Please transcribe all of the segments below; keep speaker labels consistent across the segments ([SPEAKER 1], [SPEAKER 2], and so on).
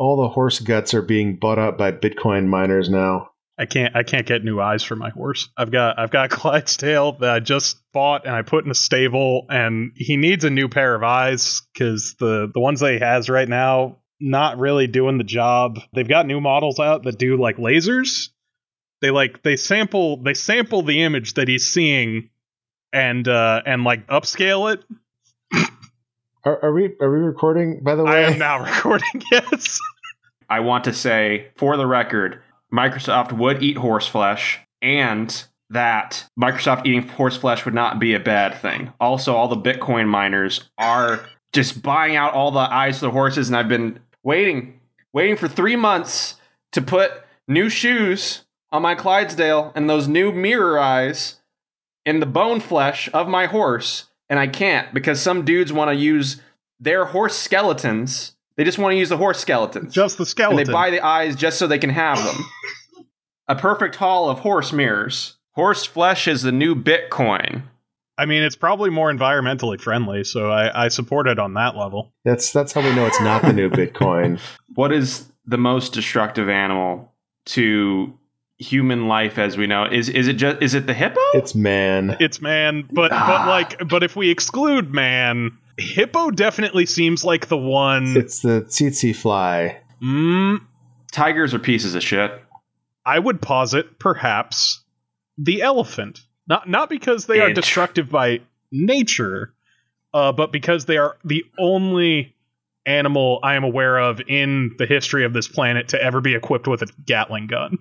[SPEAKER 1] all the horse guts are being bought up by Bitcoin miners now.
[SPEAKER 2] I can't I can't get new eyes for my horse. I've got I've got Clydesdale that I just bought and I put in a stable and he needs a new pair of eyes cuz the the ones that he has right now not really doing the job. They've got new models out that do like lasers. They like they sample they sample the image that he's seeing and uh and like upscale it.
[SPEAKER 1] Are, are we are we recording? By the way,
[SPEAKER 2] I am now recording. Yes.
[SPEAKER 3] I want to say, for the record, Microsoft would eat horse flesh and that Microsoft eating horse flesh would not be a bad thing. Also, all the Bitcoin miners are just buying out all the eyes of the horses, and I've been waiting, waiting for three months to put new shoes on my Clydesdale and those new mirror eyes in the bone flesh of my horse, and I can't because some dudes want to use their horse skeletons. They just want to use the horse skeletons.
[SPEAKER 2] Just the skeleton.
[SPEAKER 3] And they buy the eyes just so they can have them. a perfect haul of horse mirrors. Horse flesh is the new Bitcoin.
[SPEAKER 2] I mean, it's probably more environmentally friendly, so I, I support it on that level.
[SPEAKER 1] that's that's how we know it's not the new Bitcoin.
[SPEAKER 3] What is the most destructive animal to human life as we know? Is is it just is it the hippo?
[SPEAKER 1] It's man.
[SPEAKER 2] It's man, but but like, but if we exclude man, hippo definitely seems like the one.
[SPEAKER 1] It's the tsetse fly.
[SPEAKER 2] Mm,
[SPEAKER 3] Tigers are pieces of shit.
[SPEAKER 2] I would posit perhaps the elephant, not not because they are destructive by nature, uh, but because they are the only animal I am aware of in the history of this planet to ever be equipped with a Gatling gun.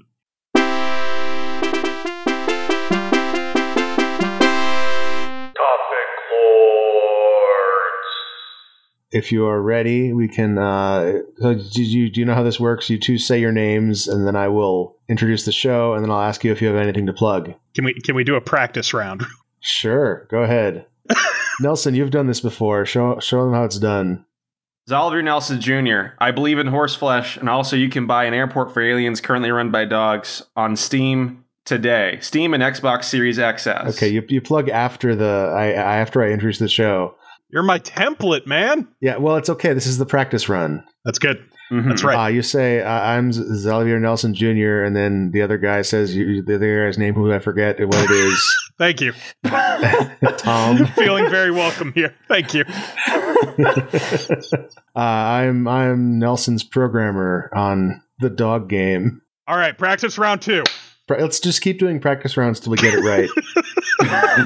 [SPEAKER 1] If you are ready, we can. Uh, so do you do you know how this works? You two say your names, and then I will introduce the show, and then I'll ask you if you have anything to plug.
[SPEAKER 2] Can we can we do a practice round?
[SPEAKER 1] Sure, go ahead. Nelson, you've done this before. Show show them how it's done.
[SPEAKER 3] Xalavier Nelson Jr. I believe in horse flesh, and also you can buy an Airport for Aliens currently run by dogs on Steam today. Steam and Xbox Series XS.
[SPEAKER 1] Okay, you, you plug after the I, I after I introduce the show.
[SPEAKER 2] You're my template, man.
[SPEAKER 1] Yeah, well, it's okay. This is the practice run.
[SPEAKER 2] That's good.
[SPEAKER 3] Mhm.
[SPEAKER 2] That's right.
[SPEAKER 1] Uh, you say uh, I'm Xalavier Nelson Jr., and then the other guy says you, the other guy's name, who I forget what it is.
[SPEAKER 2] Thank you.
[SPEAKER 1] Tom.
[SPEAKER 2] Feeling very welcome here. Thank you.
[SPEAKER 1] uh, I'm I'm Nelson's programmer on the dog game.
[SPEAKER 2] All right, practice round two.
[SPEAKER 1] Let's just keep doing practice rounds till we get it right,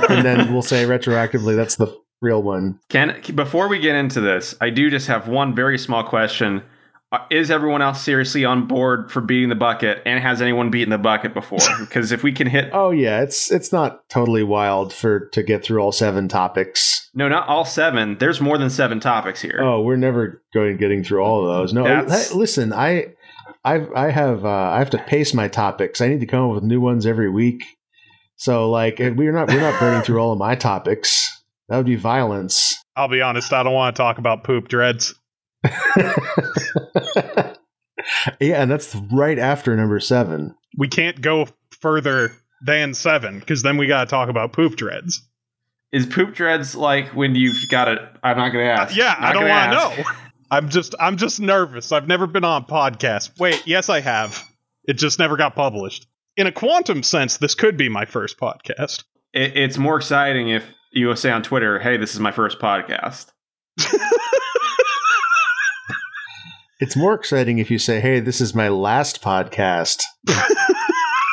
[SPEAKER 1] and then we'll say retroactively that's the real one.
[SPEAKER 3] Can before we get into this, I do just have one very small question. Uh, Is everyone else seriously on board for beating the bucket? And has anyone beaten the bucket before? Because if we can hit,
[SPEAKER 1] Oh yeah, it's it's not totally wild for to get through all seven topics.
[SPEAKER 3] no, not all seven. There's more than seven topics here.
[SPEAKER 1] Oh, we're never going getting through all of those. No, listen, I I've I have uh, I have to pace my topics. I need to come up with new ones every week. So like eh, we're not we're not burning through all of my topics. That would be violence.
[SPEAKER 2] I'll be honest, I don't want to talk about poop dreads.
[SPEAKER 1] yeah, and that's right after number seven.
[SPEAKER 2] We can't go further than seven because then we got to talk about poop dreads.
[SPEAKER 3] Is poop dreads like when you've got it? I'm not going to ask.
[SPEAKER 2] Yeah,
[SPEAKER 3] Not
[SPEAKER 2] I don't want to know. I'm just I'm just nervous. I've never been on podcast. Wait, yes, I have. It just never got published. In a quantum sense, this could be my first podcast.
[SPEAKER 3] It, it's more exciting if you say on Twitter, "Hey, this is my first podcast."
[SPEAKER 1] It's more exciting if you say, "Hey, this is my last podcast."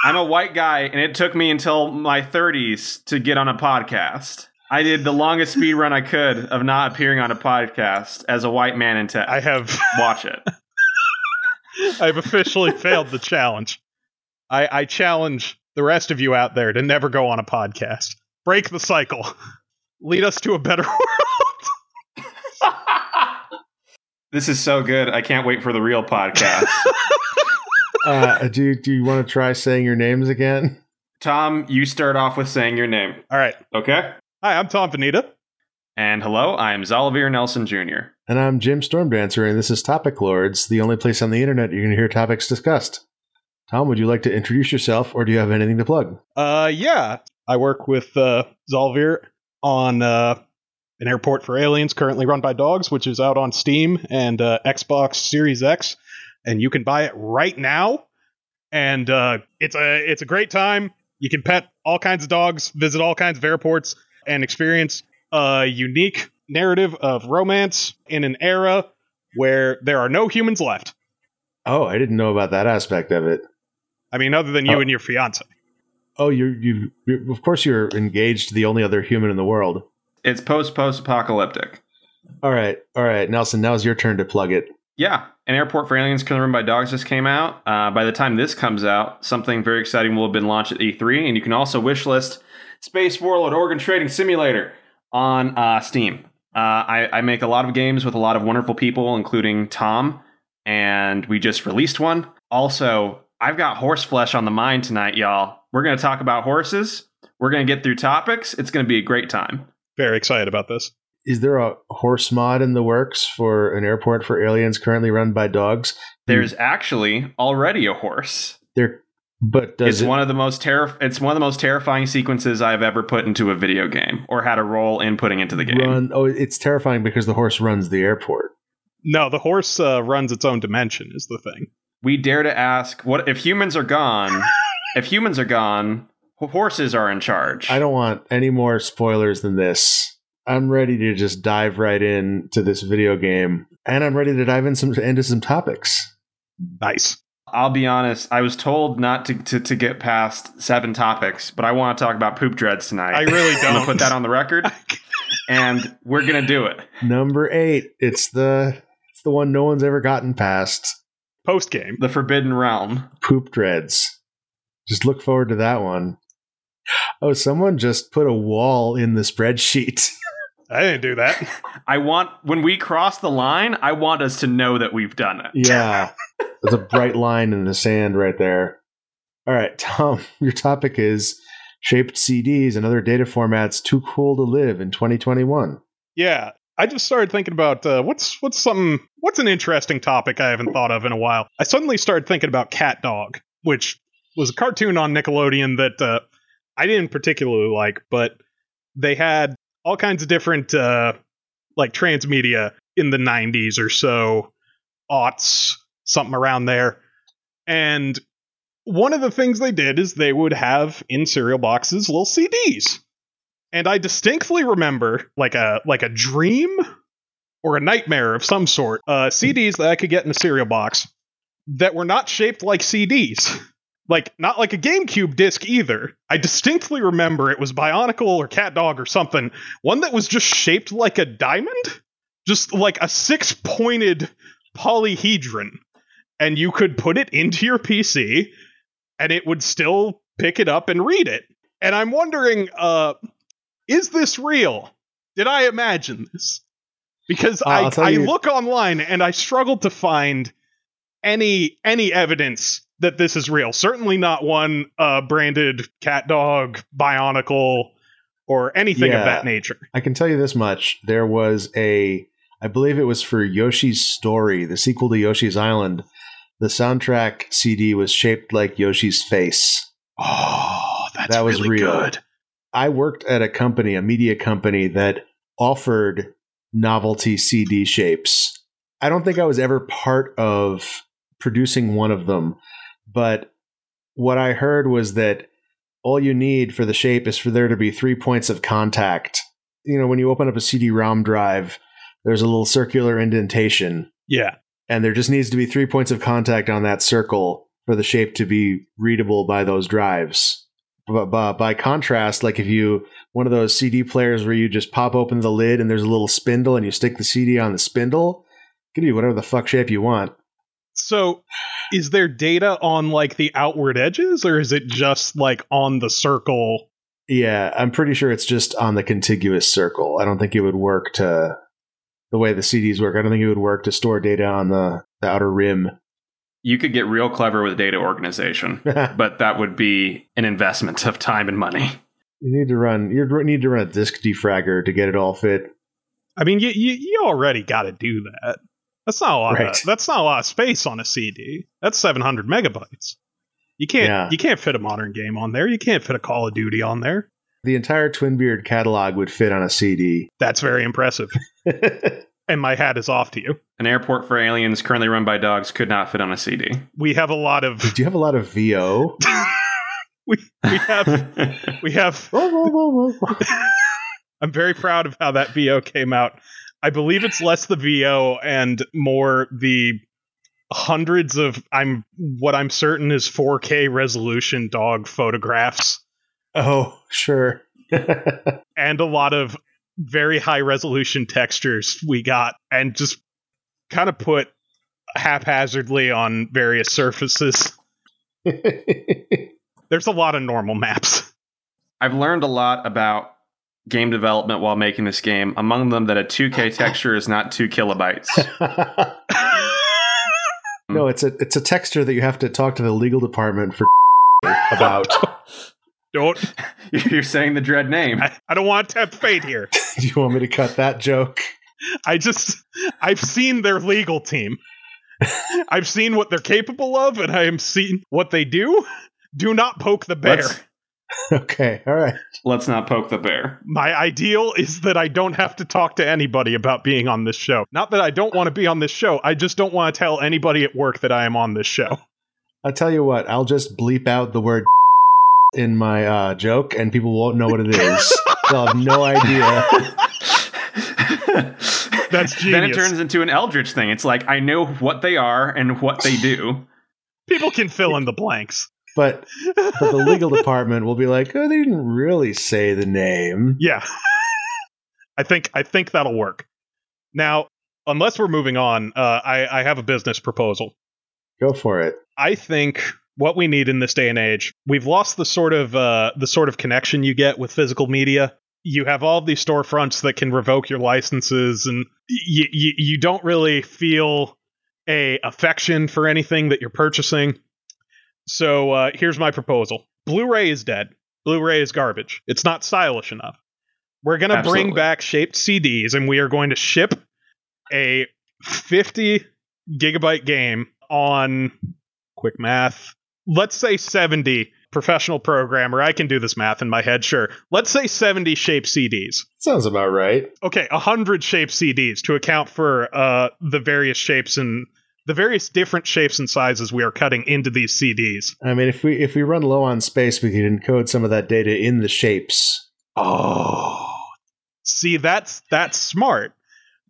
[SPEAKER 3] I'm a white guy, and it took me until my 30s to get on a podcast. I did the longest speed run I could of not appearing on a podcast as a white man in tech.
[SPEAKER 2] I have
[SPEAKER 3] Watch it.
[SPEAKER 2] I've officially failed the challenge. I, I challenge the rest of you out there to never go on a podcast. Break the cycle. Lead us to a better world.
[SPEAKER 3] This is so good. I can't wait for the real podcast.
[SPEAKER 1] Uh, do you, do you want to try saying your names again?
[SPEAKER 3] Tom, you start off with saying your name.
[SPEAKER 2] All right.
[SPEAKER 3] Okay?
[SPEAKER 2] Hi, I'm Tom Vanita.
[SPEAKER 3] And hello, I'm Xalavier Nelson Jr.
[SPEAKER 1] And I'm Jim Stormdancer, and this is Topic Lords, the only place on the internet you can hear topics discussed. Tom, would you like to introduce yourself, or do you have anything to plug?
[SPEAKER 2] Uh, yeah, I work with uh, Xalavier on uh, an airport for aliens currently run by dogs, which is out on Steam and uh, Xbox Series X. and you can buy it right now. And uh, it's a it's a great time. You can pet all kinds of dogs, visit all kinds of airports, and experience a unique narrative of romance in an era where there are no humans left.
[SPEAKER 1] Oh, I didn't know about that aspect of it.
[SPEAKER 2] I mean, other than you
[SPEAKER 1] Oh.
[SPEAKER 2] and your fiance.
[SPEAKER 1] Oh, you you you of course you're engaged to the only other human in the world.
[SPEAKER 3] It's post post apocalyptic.
[SPEAKER 1] All right, all right, Nelson. Now's your turn to plug it.
[SPEAKER 3] Yeah, an airport for aliens killing run by dogs just came out. Uh, by the time this comes out, something very exciting will have been launched at E3, and you can also wishlist Space Warlord Organ Trading Simulator on uh, Steam. Uh, I, I make a lot of games with a lot of wonderful people, including Tom, and we just released one. Also, I've got horse flesh on the mind tonight, y'all. We're going to talk about horses. We're going to get through topics. It's going to be a great time.
[SPEAKER 2] Very excited about this.
[SPEAKER 1] Is there a horse mod in the works for an airport for aliens currently run by dogs?
[SPEAKER 3] There's actually already a horse.
[SPEAKER 1] There, but does
[SPEAKER 3] it's
[SPEAKER 1] it,
[SPEAKER 3] one of the most terri- It's one of the most terrifying sequences I've ever put into a video game or had a role in putting into the game.
[SPEAKER 1] run? Oh, it's terrifying because the horse runs the airport.
[SPEAKER 2] No, the horse uh, runs its own dimension, is the thing.
[SPEAKER 3] We dare to ask: What if humans are gone? if humans are gone, horses are in charge.
[SPEAKER 1] I don't want any more spoilers than this. I'm ready to just dive right in to this video game, and I'm ready to dive in some into some topics.
[SPEAKER 2] Nice.
[SPEAKER 3] I'll be honest. I was told not to, to, to get past seven topics, but I want to talk about poop dreads tonight.
[SPEAKER 2] I really
[SPEAKER 3] I'm gonna
[SPEAKER 2] don't.
[SPEAKER 3] put that on the record, and we're gonna do it.
[SPEAKER 1] Number eight. It's the it's the one no one's ever gotten past.
[SPEAKER 2] Post game.
[SPEAKER 3] The Forbidden Realm.
[SPEAKER 1] Poop dreads. Just look forward to that one. Oh, someone just put a wall in the spreadsheet.
[SPEAKER 2] I didn't do that.
[SPEAKER 3] I want when we cross the line, I want us to know that we've done it.
[SPEAKER 1] yeah, there's a bright line in the sand right there. All right, Tom, your topic is shaped CDs and other data formats too cool to live in 2021.
[SPEAKER 2] Yeah, I just started thinking about uh, what's what's something what's an interesting topic I haven't thought of in a while. I suddenly started thinking about CatDog, which was a cartoon on Nickelodeon that uh, I didn't particularly like, but they had all kinds of different uh, like transmedia in the 90s or so, aughts, something around there, and one of the things they did is they would have in cereal boxes little CDs and I distinctly remember like a like a dream or a nightmare of some sort. Uh, CDs that I could get in a cereal box that were not shaped like CDs, like not like a GameCube disc either. I distinctly remember it was Bionicle or CatDog or something. One that was just shaped like a diamond, just like a six pointed polyhedron, and you could put it into your PC, and it would still pick it up and read it. And I'm wondering, uh, is this real? Did I imagine this? Because
[SPEAKER 1] Uh, I'll
[SPEAKER 2] I,
[SPEAKER 1] you-
[SPEAKER 2] look online and I struggle to find any any evidence that this is real. Certainly not one uh, branded CatDog, bionicle, or anything
[SPEAKER 1] Yeah.
[SPEAKER 2] of that nature.
[SPEAKER 1] I can tell you this much: there was a, I believe it was for Yoshi's Story, the sequel to Yoshi's Island. The soundtrack CD was shaped like Yoshi's face.
[SPEAKER 2] Oh, that's
[SPEAKER 1] That was
[SPEAKER 2] really
[SPEAKER 1] real.
[SPEAKER 2] good.
[SPEAKER 1] I worked at a company, a media company that offered novelty CD shapes. I don't think I was ever part of producing one of them, but what I heard was that all you need for the shape is for there to be three points of contact. You know, when you open up a CD ROM drive, there's a little circular indentation,
[SPEAKER 2] Yeah.
[SPEAKER 1] and there just needs to be three points of contact on that circle for the shape to be readable by those drives. But, but by contrast, like if you one of those CD players where you just pop open the lid and there's a little spindle and you stick the CD on the spindle, it can be whatever the fuck shape you want.
[SPEAKER 2] So, is there data on like the outward edges, or is it just like on the circle?
[SPEAKER 1] Yeah, I'm pretty sure it's just on the contiguous circle. I don't think it would work to the way the CDs work. I don't think it would work to store data on the, the outer rim.
[SPEAKER 3] You could get real clever with data organization, but that would be an investment of time and money.
[SPEAKER 1] You need to run you need to run a disk defragger to get it all fit.
[SPEAKER 2] I mean, you you, you already got to do that. That's not a lot.
[SPEAKER 1] Right.
[SPEAKER 2] Of, that's not a lot of space on a CD. That's 700 megabytes. You can't
[SPEAKER 1] Yeah.
[SPEAKER 2] you can't fit a modern game on there. You can't fit a Call of Duty on there.
[SPEAKER 1] The entire Twinbeard catalog would fit on a CD.
[SPEAKER 2] That's very impressive. And my hat is off to you.
[SPEAKER 3] An airport for aliens currently run by dogs could not fit on a CD.
[SPEAKER 2] We have a lot of
[SPEAKER 1] Do you have a lot of VO?
[SPEAKER 2] we we have we have I'm very proud of how that VO came out. I believe it's less the VO and more the hundreds of I'm what I'm certain is 4K resolution dog photographs
[SPEAKER 1] oh, sure.
[SPEAKER 2] and a lot of very high resolution textures we got and just kind of put haphazardly on various surfaces. There's a lot of normal maps.
[SPEAKER 3] I've learned a lot about game development while making this game. Among them, that a 2K texture is not two kilobytes.
[SPEAKER 1] no, it's a it's a texture that you have to talk to the legal department for about.
[SPEAKER 2] Don't
[SPEAKER 3] You're saying the dread name.
[SPEAKER 2] I, I don't want to tempt fate here.
[SPEAKER 1] Do you want me to cut that joke?
[SPEAKER 2] I just I've seen their legal team. I've seen what they're capable of, and I am seeing what they do. Do not poke the bear.
[SPEAKER 3] Let's,
[SPEAKER 1] Okay, all right.
[SPEAKER 3] let's not poke the bear.
[SPEAKER 2] My ideal is that I don't have to talk to anybody about being on this show. Not that I don't want to be on this show. I just don't want to tell anybody at work that I am on this show.
[SPEAKER 1] I'll tell you what. I'll just bleep out the word in my uh, joke, and people won't know what it is. They'll have no idea.
[SPEAKER 2] That's genius.
[SPEAKER 3] then it turns into an Eldritch thing. It's like I know what they are and what they do.
[SPEAKER 2] People can fill in the blanks.
[SPEAKER 1] But but the legal department will be like, oh, they didn't really say the name.
[SPEAKER 2] Yeah. I think I think that'll work. Now, unless we're moving on, uh, I, I have a business proposal.
[SPEAKER 1] Go for it.
[SPEAKER 2] I think what we need in this day and age, we've lost the sort of uh, the sort of connection you get with physical media. You have all these storefronts that can revoke your licenses, and you you, you don't really feel a affection for anything that you're purchasing. So uh, here's my proposal: Blu-ray is dead. Blu-ray is garbage. It's not stylish enough. We're gonna bring back shaped CDs, and we are going to ship a 50 gigabyte game on quick math. Let's say 70 professional programmer. I can do this math in my head, sure. Let's say 70 shaped CDs.
[SPEAKER 1] Sounds about right.
[SPEAKER 2] Okay, 100 shaped CDs to account for uh, the various shapes and the various different shapes and sizes we are cutting into these CDs.
[SPEAKER 1] I mean, if we if we run low on space, we can encode some of that data in the shapes.
[SPEAKER 2] Oh. See, that's that's smart.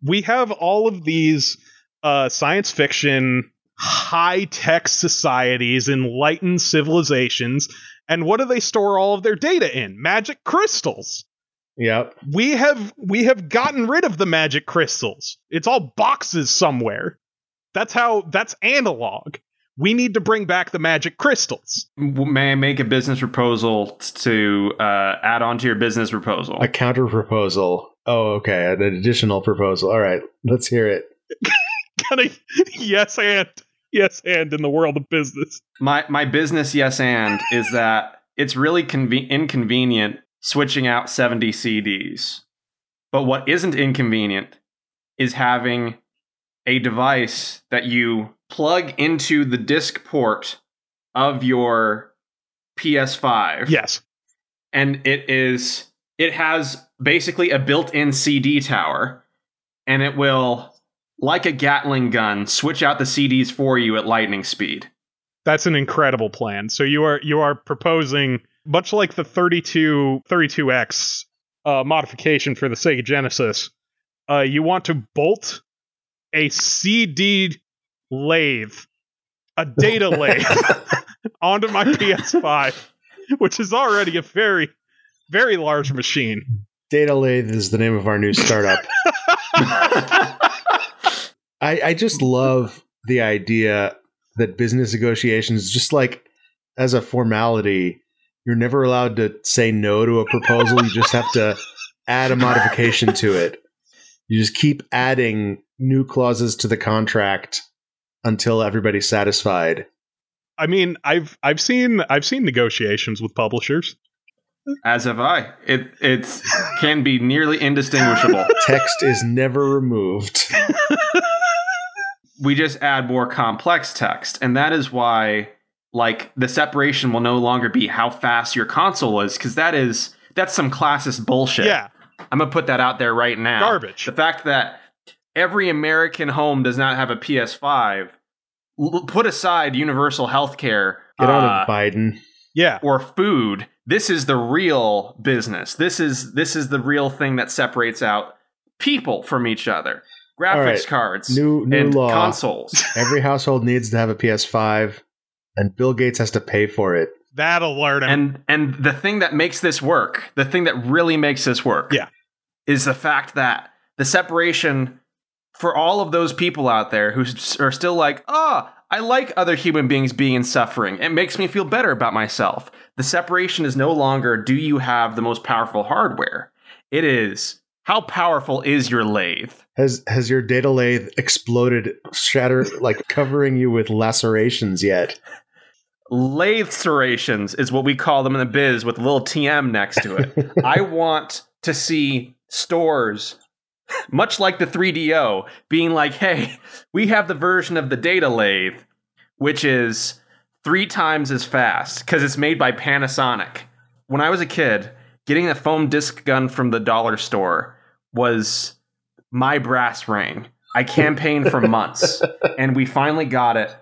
[SPEAKER 2] We have all of these uh, science fiction, high tech societies, enlightened civilizations, and what do they store all of their data in? Magic crystals.
[SPEAKER 1] Yep.
[SPEAKER 2] We have we have gotten rid of the magic crystals. It's all boxes somewhere. That's how that's analog. We need to bring back the magic crystals.
[SPEAKER 3] May I make a business proposal to uh, add on to your business proposal?
[SPEAKER 1] A counter proposal. Oh, okay. An additional proposal. All right. Let's hear it.
[SPEAKER 2] Kind of yes and yes and in the world of business.
[SPEAKER 3] My my business yes and is that it's really conve- inconvenient switching out 70 CDs. But what isn't inconvenient is having a device that you plug into the disk port of your PS5
[SPEAKER 2] Yes.
[SPEAKER 3] and it is it has basically a built-in CD tower and it will like a Gatling gun switch out the CDs for you at lightning speed.
[SPEAKER 2] That's an incredible plan. So you are you are proposing much like the 32 32X uh, modification for the Sega Genesis. Uh, you want to bolt a CD lathe, a data lathe, onto my PS5, which is already a very very large machine.
[SPEAKER 1] Data Lathe is the name of our new startup. I, I just love the idea that business negotiations, just like as a formality, you're never allowed to say no to a proposal. You just have to add a modification to it. You just keep adding new clauses to the contract until everybody's satisfied.
[SPEAKER 2] I mean, I've I've seen I've seen negotiations with publishers.
[SPEAKER 3] As have I. It it's can be nearly indistinguishable.
[SPEAKER 1] Text is never removed.
[SPEAKER 3] we just add more complex text, and that is why like the separation will no longer be how fast your console is, because that is that's some classist bullshit.
[SPEAKER 2] Yeah,
[SPEAKER 3] I'm gonna put that out there right now.
[SPEAKER 2] Garbage.
[SPEAKER 3] The fact that every American home does not have a PS5. L- put aside universal health care
[SPEAKER 1] Get on
[SPEAKER 3] uh,
[SPEAKER 1] it, Biden.
[SPEAKER 2] Yeah.
[SPEAKER 3] or food. This is the real business. This is this is the real thing that separates out people from each other. Graphics
[SPEAKER 1] All right.
[SPEAKER 3] cards
[SPEAKER 1] New new
[SPEAKER 3] and
[SPEAKER 1] law.
[SPEAKER 3] consoles.
[SPEAKER 1] Every household needs to have a PS5, and Bill Gates has to pay for it.
[SPEAKER 2] That'll learn him.
[SPEAKER 3] and and the thing that makes this work, the thing that really makes this work,
[SPEAKER 2] Yeah.
[SPEAKER 3] is the fact that the separation for all of those people out there who are still like, oh, I like other human beings being in suffering. It makes me feel better about myself. The separation is no longer do you have the most powerful hardware? It is how powerful is your lathe?
[SPEAKER 1] Has has your data lathe exploded, shatter, like covering you with lacerations yet?
[SPEAKER 3] Lathe serrations is what we call them in the biz with a little TM next to it. I want to see stores, much like the 3DO, being like, hey, we have the version of the data lathe, which is three times as fast because it's made by Panasonic. When I was a kid, getting a foam disc gun from the dollar store was my brass ring. I campaigned for months and we finally got it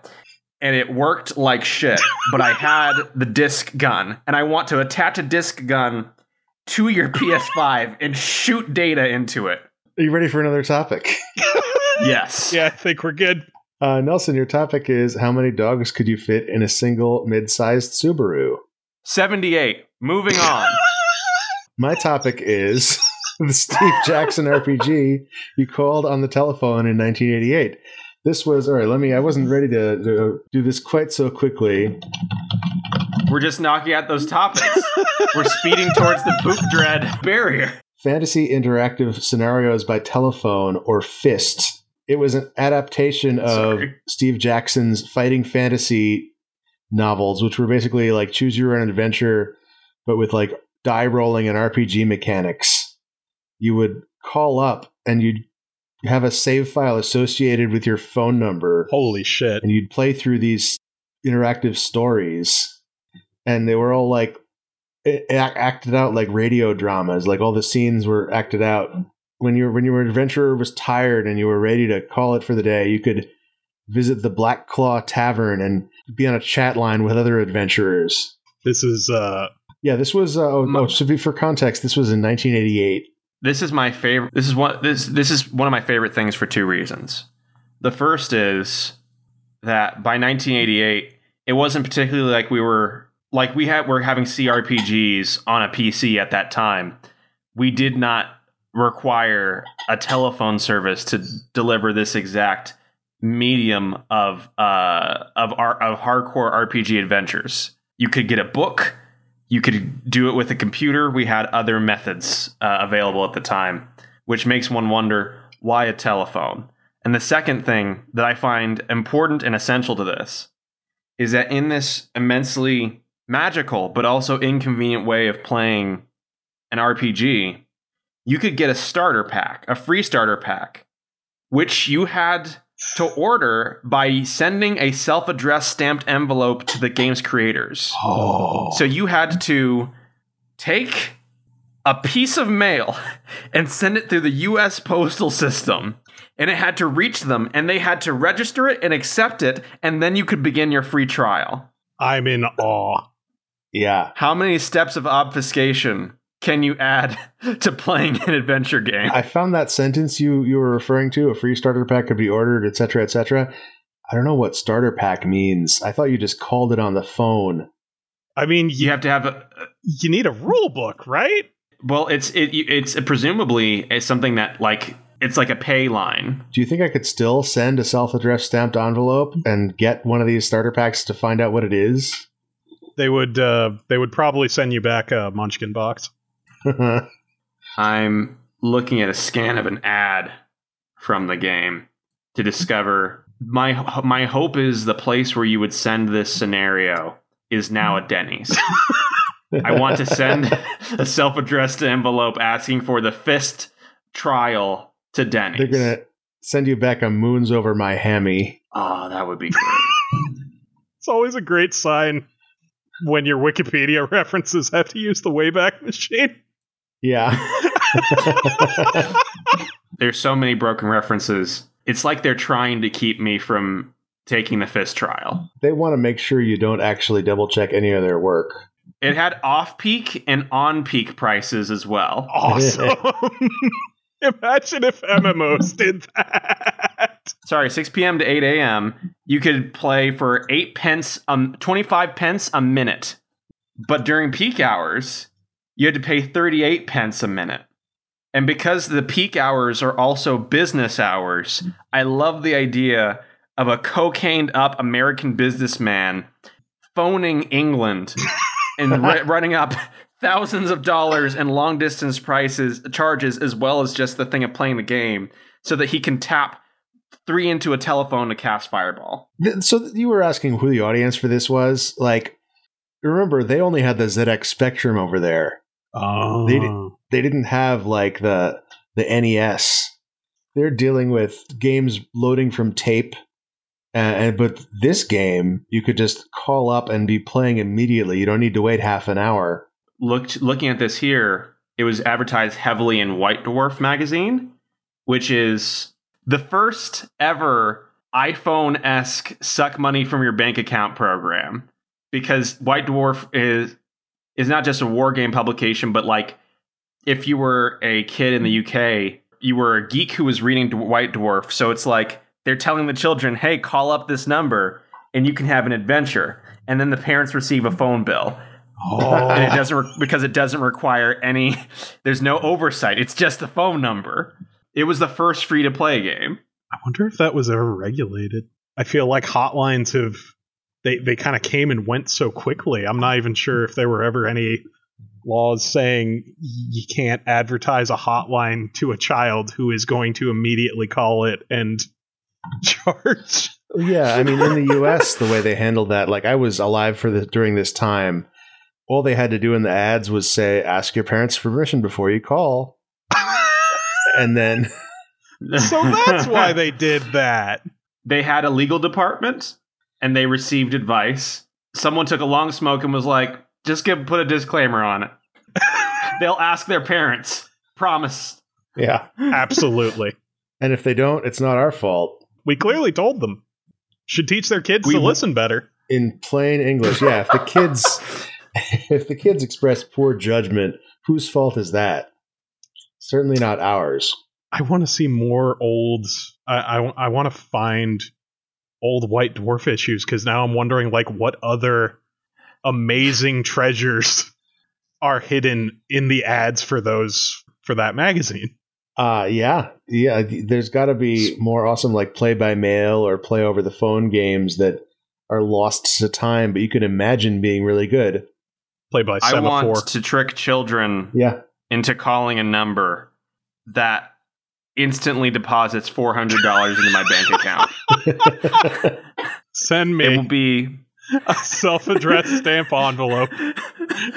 [SPEAKER 3] and it worked like shit. But I had the disc gun, and I want to attach a disc gun to your PS5 and shoot data into it.
[SPEAKER 1] Are you ready for another topic?
[SPEAKER 3] Yes.
[SPEAKER 2] yeah, I think we're good.
[SPEAKER 1] Uh, Nelson, your topic is how many dogs could you fit in a single mid-sized Subaru?
[SPEAKER 3] 78. Moving on.
[SPEAKER 1] My topic is the Steve Jackson RPG you called on the telephone in 1988. This was all right. Let me. I wasn't ready to, to do this quite so quickly.
[SPEAKER 3] We're just knocking out those topics. We're speeding towards the poop dread barrier.
[SPEAKER 1] Fantasy interactive scenarios by telephone or fist. It was an adaptation of
[SPEAKER 3] Sorry.
[SPEAKER 1] Steve Jackson's fighting fantasy novels, which were basically like choose your own adventure, but with like die rolling and RPG mechanics. You would call up and you'd have a save file associated with your phone number,
[SPEAKER 2] Holy shit.
[SPEAKER 1] and you'd play through these interactive stories, and they were all like acted out like radio dramas. Like all the scenes were acted out. When your when your adventurer was tired and you were ready to call it for the day, you could visit the Black Claw Tavern and be on a chat line with other adventurers.
[SPEAKER 2] This is uh
[SPEAKER 1] Yeah, this was. Uh, oh, oh, to be for context, this was in 1988.
[SPEAKER 3] This is my favorite. This is one. This this is one of my favorite things for two reasons. The first is that by 1988, it wasn't particularly like we were like we had we're having CRPGs on a PC at that time. We did not require a telephone service to deliver this exact medium of uh of our of hardcore RPG adventures. You could get a book, you could do it with a computer. We had other methods uh, available at the time, which makes one wonder why a telephone. And the second thing that I find important and essential to this is that in this immensely magical but also inconvenient way of playing an RPG, you could get a starter pack, a free starter pack, which you had to order by sending a self addressed stamped envelope to the game's creators.
[SPEAKER 1] Oh,
[SPEAKER 3] So you had to take a piece of mail and send it through the US postal system. And it had to reach them, and they had to register it and accept it, and then you could begin your free trial.
[SPEAKER 2] I'm in awe.
[SPEAKER 1] yeah.
[SPEAKER 3] How many steps of obfuscation can you add to playing an adventure game?
[SPEAKER 1] I found that sentence you you were referring to. A free starter pack could be ordered, etc., etc. I don't know what starter pack means. I thought you just called it on the phone.
[SPEAKER 2] I mean,
[SPEAKER 3] You
[SPEAKER 2] you,
[SPEAKER 3] have to have a,
[SPEAKER 2] you need a rule book, right?
[SPEAKER 3] well, it's it, it's presumably it's something that like it's like a pay line.
[SPEAKER 1] Do you think I could still send a self-addressed stamped envelope and get one of these starter packs to find out what it is?
[SPEAKER 2] They would uh they would probably send you back a munchkin box.
[SPEAKER 3] I'm looking at a scan of an ad from the game to discover my my hope is the place where you would send this scenario is now a Denny's. I want to send a self-addressed envelope asking for the fist trial to Denny's.
[SPEAKER 1] They're gonna send you back a moons over my hammy.
[SPEAKER 3] Oh, ah, that would be great.
[SPEAKER 2] It's always a great sign when your Wikipedia references have to use the Wayback Machine.
[SPEAKER 1] Yeah.
[SPEAKER 3] There's so many broken references. It's like they're trying to keep me from taking the fist trial.
[SPEAKER 1] They want to make sure you don't actually double check any of their work.
[SPEAKER 3] It had off peak and on peak prices as well.
[SPEAKER 2] Awesome. Imagine if MMOs did that.
[SPEAKER 3] Sorry, 6 p.m. to 8 a.m. You could play for 8 pence, um, 25 pence a minute. But during peak hours, you had to pay 38 pence a minute. And because the peak hours are also business hours, mm. I love the idea of a cocained up American businessman phoning England and r- running up thousands of dollars in long distance prices charges as well as just the thing of playing the game so that he can tap three into a telephone to cast fireball.
[SPEAKER 1] So you were asking who the audience for this was. Like, remember they only had the ZX Spectrum over there.
[SPEAKER 2] Oh.
[SPEAKER 1] They did- They didn't have like the the NES. They're dealing with games loading from tape. Uh, and but this game, you could just call up and be playing immediately. You don't need to wait half an hour.
[SPEAKER 3] Looked looking at this here, it was advertised heavily in White Dwarf magazine, which is the first ever iPhone esque suck money from your bank account program. Because White Dwarf is is not just a war game publication, but like if you were a kid in the UK, you were a geek who was reading White Dwarf. So it's like they're telling the children, "Hey, call up this number, and you can have an adventure." And then the parents receive a phone bill, oh. and it
[SPEAKER 2] Oh.
[SPEAKER 3] doesn't re- because it doesn't require any. There's no oversight. It's just the phone number. It was the first free to play game.
[SPEAKER 2] I wonder if that was ever regulated. I feel like hotlines have they they kind of came and went so quickly. I'm not even sure if there were ever any laws saying you can't advertise a hotline to a child who is going to immediately call it and charge.
[SPEAKER 1] Yeah, I mean, in the U.S., the way they handled that, like I was alive for the during this time. All they had to do in the ads was say, "Ask your parents' permission before you call," and then
[SPEAKER 2] so that's why they did that.
[SPEAKER 3] they had a legal department, and they received advice. Someone took a long smoke and was like, "Just give put a disclaimer on it." They'll ask their parents. Promise.
[SPEAKER 1] yeah,
[SPEAKER 2] Absolutely.
[SPEAKER 1] and if they don't, it's not our fault.
[SPEAKER 2] We clearly told them. Should teach their kids
[SPEAKER 3] We-
[SPEAKER 2] to listen better.
[SPEAKER 1] In plain English, yeah. If the kids, if the kids express poor judgment, whose fault is that? Certainly not ours.
[SPEAKER 2] I want to see more old. I I, I want to find old White Dwarf issues because now I'm wondering like what other amazing treasures are hidden in the ads for those for that magazine.
[SPEAKER 1] Uh yeah, yeah. There's got to be more awesome like play by mail or play over the phone games that are lost to time, but you can imagine being really good.
[SPEAKER 2] Played by
[SPEAKER 3] I want to trick children
[SPEAKER 1] Yeah,
[SPEAKER 3] into calling a number that instantly deposits four hundred dollars into my bank account.
[SPEAKER 2] Send me.
[SPEAKER 3] It will
[SPEAKER 2] me
[SPEAKER 3] be
[SPEAKER 2] a self-addressed stamp envelope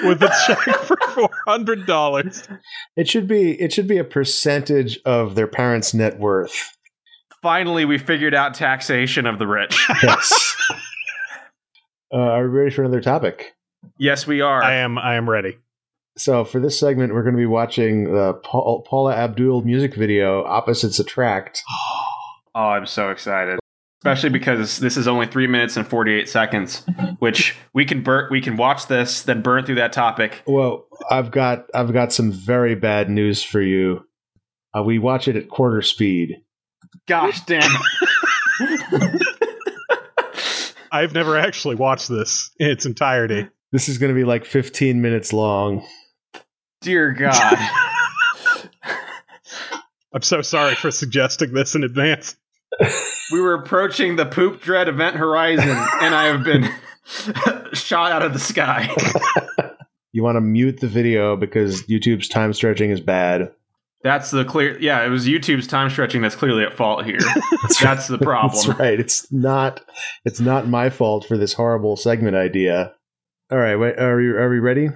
[SPEAKER 2] with a check for four hundred dollars.
[SPEAKER 1] it should be it should be a percentage of their parents' net worth.
[SPEAKER 3] finally we figured out taxation of the rich.
[SPEAKER 1] Yes. uh, are we ready for another topic?
[SPEAKER 3] yes, we are.
[SPEAKER 2] I am I am ready.
[SPEAKER 1] So for this segment, we're going to be watching the Paul, Paula Abdul music video "Opposites Attract."
[SPEAKER 3] Oh, I'm so excited. Especially because this is only three minutes and 48 seconds, which we can burn, we can watch this, then burn through that topic.
[SPEAKER 1] Well, I've got I've got some very bad news for you. Uh, we watch it at quarter speed.
[SPEAKER 3] Gosh damn it.
[SPEAKER 2] I've never actually watched this in its entirety.
[SPEAKER 1] This is going to be like 15 minutes long.
[SPEAKER 3] Dear God.
[SPEAKER 2] I'm so sorry for suggesting this in advance.
[SPEAKER 3] We were approaching the poop dread event horizon, and I have been shot out of the sky.
[SPEAKER 1] You want to mute the video because YouTube's time stretching is bad.
[SPEAKER 3] That's the clear. Yeah, it was YouTube's time stretching that's clearly at fault here. That's the problem.
[SPEAKER 1] That's right. It's not. It's not my fault for this horrible segment idea. All right. Wait. Are we? Are we ready?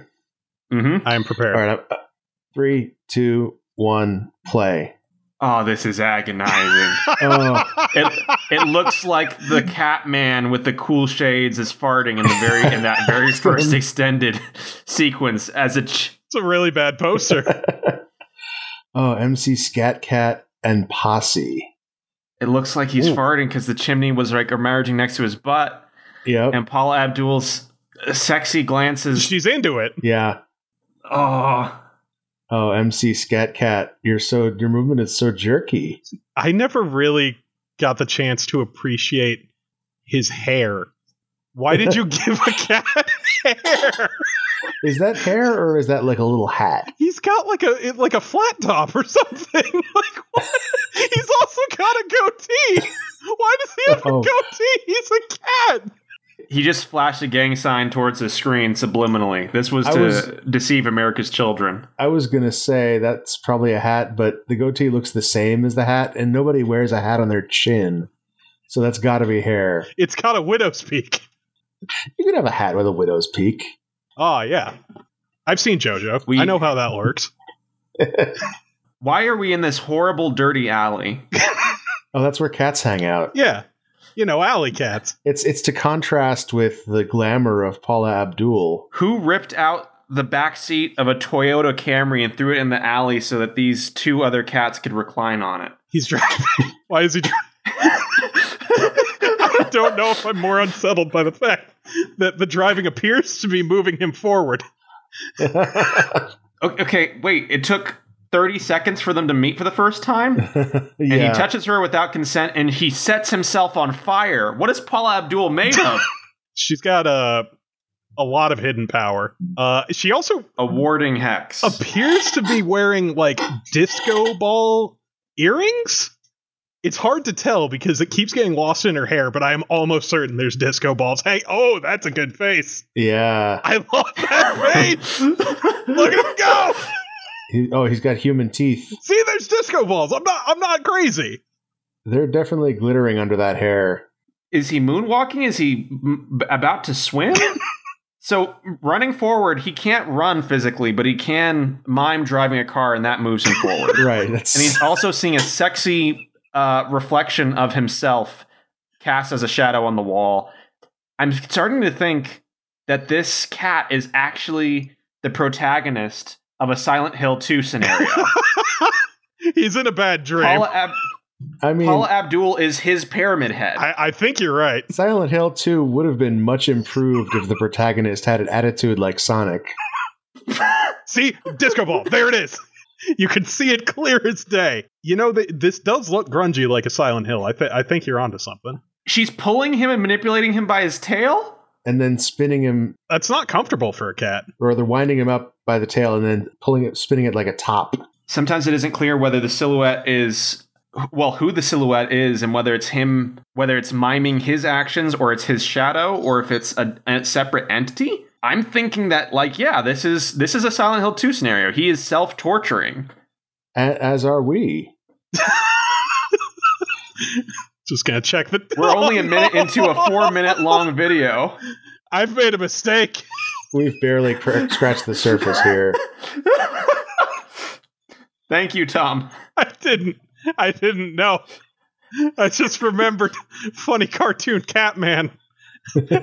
[SPEAKER 3] Mm-hmm.
[SPEAKER 2] I am prepared.
[SPEAKER 1] All right. uh, Three, two, one, play.
[SPEAKER 3] Oh, this is agonizing.
[SPEAKER 1] Oh,
[SPEAKER 3] it, it looks like the Catman with the cool shades is farting in the very in that very first extended sequence as a ch-
[SPEAKER 2] It's a really bad poster.
[SPEAKER 1] oh, MC Scat Cat and Posse.
[SPEAKER 3] It looks like he's
[SPEAKER 1] Ooh.
[SPEAKER 3] farting because the chimney was like emerging next to his butt,
[SPEAKER 1] Yep.
[SPEAKER 3] and Paula Abdul's sexy glances.
[SPEAKER 2] She's into it.
[SPEAKER 1] yeah.
[SPEAKER 3] Oh,
[SPEAKER 1] Oh, MC Scat Cat, you're so your movement is so jerky.
[SPEAKER 2] I never really got the chance to appreciate his hair. Why did you give a cat hair?
[SPEAKER 1] Is that hair or is that like a little hat?
[SPEAKER 2] He's got like a like a flat top or something. Like what? He's also got a goatee. Why does he have a
[SPEAKER 1] Oh.
[SPEAKER 2] goatee? He's a cat.
[SPEAKER 3] He just flashed a gang sign towards the screen subliminally. This was
[SPEAKER 1] I
[SPEAKER 3] to
[SPEAKER 1] was-
[SPEAKER 3] deceive America's children.
[SPEAKER 1] I was gonna say that's probably a hat, but the goatee looks the same as the hat, and nobody wears a hat on their chin, so that's got to be hair.
[SPEAKER 2] It's got a widow's peak.
[SPEAKER 1] You could have a hat with a widow's peak.
[SPEAKER 2] Oh yeah. I've seen JoJo.
[SPEAKER 3] We-
[SPEAKER 2] I know how that works.
[SPEAKER 3] Why are we in this horrible, dirty alley?
[SPEAKER 1] Oh, that's where cats hang out.
[SPEAKER 2] Yeah. You know, alley cats.
[SPEAKER 1] It's it's to contrast with the glamour of Paula Abdul.
[SPEAKER 3] Who ripped out the back seat of a Toyota Camry and threw it in the alley so that these two other cats could recline on it?
[SPEAKER 2] He's driving. Why is he driving? I don't know if I'm more unsettled by the fact that the driving appears to be moving him forward.
[SPEAKER 3] Okay, wait. It took 30 seconds for them to meet for the first time? And he touches her without consent and he sets himself on fire. What is Paula Abdul made of?
[SPEAKER 2] She's got a a lot of hidden power. Uh, she also
[SPEAKER 3] a warding hex.
[SPEAKER 2] appears to be wearing like disco ball earrings. It's hard to tell because it keeps getting lost in her hair, but I am almost certain there's disco balls. Hey, oh, that's a good face.
[SPEAKER 1] yeah.
[SPEAKER 2] I love that face. Look at him go.
[SPEAKER 1] He, oh, he's got human teeth.
[SPEAKER 2] See, there's disco balls. I'm not. I'm not crazy.
[SPEAKER 1] They're definitely glittering under that hair.
[SPEAKER 3] Is he moonwalking? Is he m- about to swim? so running forward, he can't run physically, but he can mime driving a car, and that moves him forward.
[SPEAKER 1] Right. That's
[SPEAKER 3] and he's also seeing a sexy uh, reflection of himself cast as a shadow on the wall. I'm starting to think that this cat is actually the protagonist of a Silent Hill 2 scenario.
[SPEAKER 2] He's in a bad dream.
[SPEAKER 3] Paula, Ab-
[SPEAKER 1] I mean,
[SPEAKER 3] Paula Abdul is his pyramid head.
[SPEAKER 2] I, I think you're right.
[SPEAKER 1] Silent Hill 2 would have been much improved if the protagonist had an attitude like Sonic.
[SPEAKER 2] See, disco ball. There it is. You can see it clear as day. You know, th- this does look grungy like a Silent Hill. I, th- I think you're onto something.
[SPEAKER 3] She's pulling him and manipulating him by his tail?
[SPEAKER 1] And then spinning him,
[SPEAKER 2] That's not comfortable for a cat.
[SPEAKER 1] or they're winding him up by the tail and then pulling it, spinning it like a top.
[SPEAKER 3] Sometimes it isn't clear whether the silhouette is well, who the silhouette is and whether it's him, whether it's miming his actions or it's his shadow or if it's a, a separate entity. I'm thinking that like yeah, this is this is a Silent Hill 2 scenario. He is self-torturing.
[SPEAKER 1] As are we.
[SPEAKER 2] Just gonna check the.
[SPEAKER 3] We're only a minute into a 4-minute long video.
[SPEAKER 2] I've made a mistake.
[SPEAKER 1] We've barely cr- scratched the surface here.
[SPEAKER 3] Thank you, Tom.
[SPEAKER 2] I didn't. I didn't know. I just remembered funny cartoon Catman.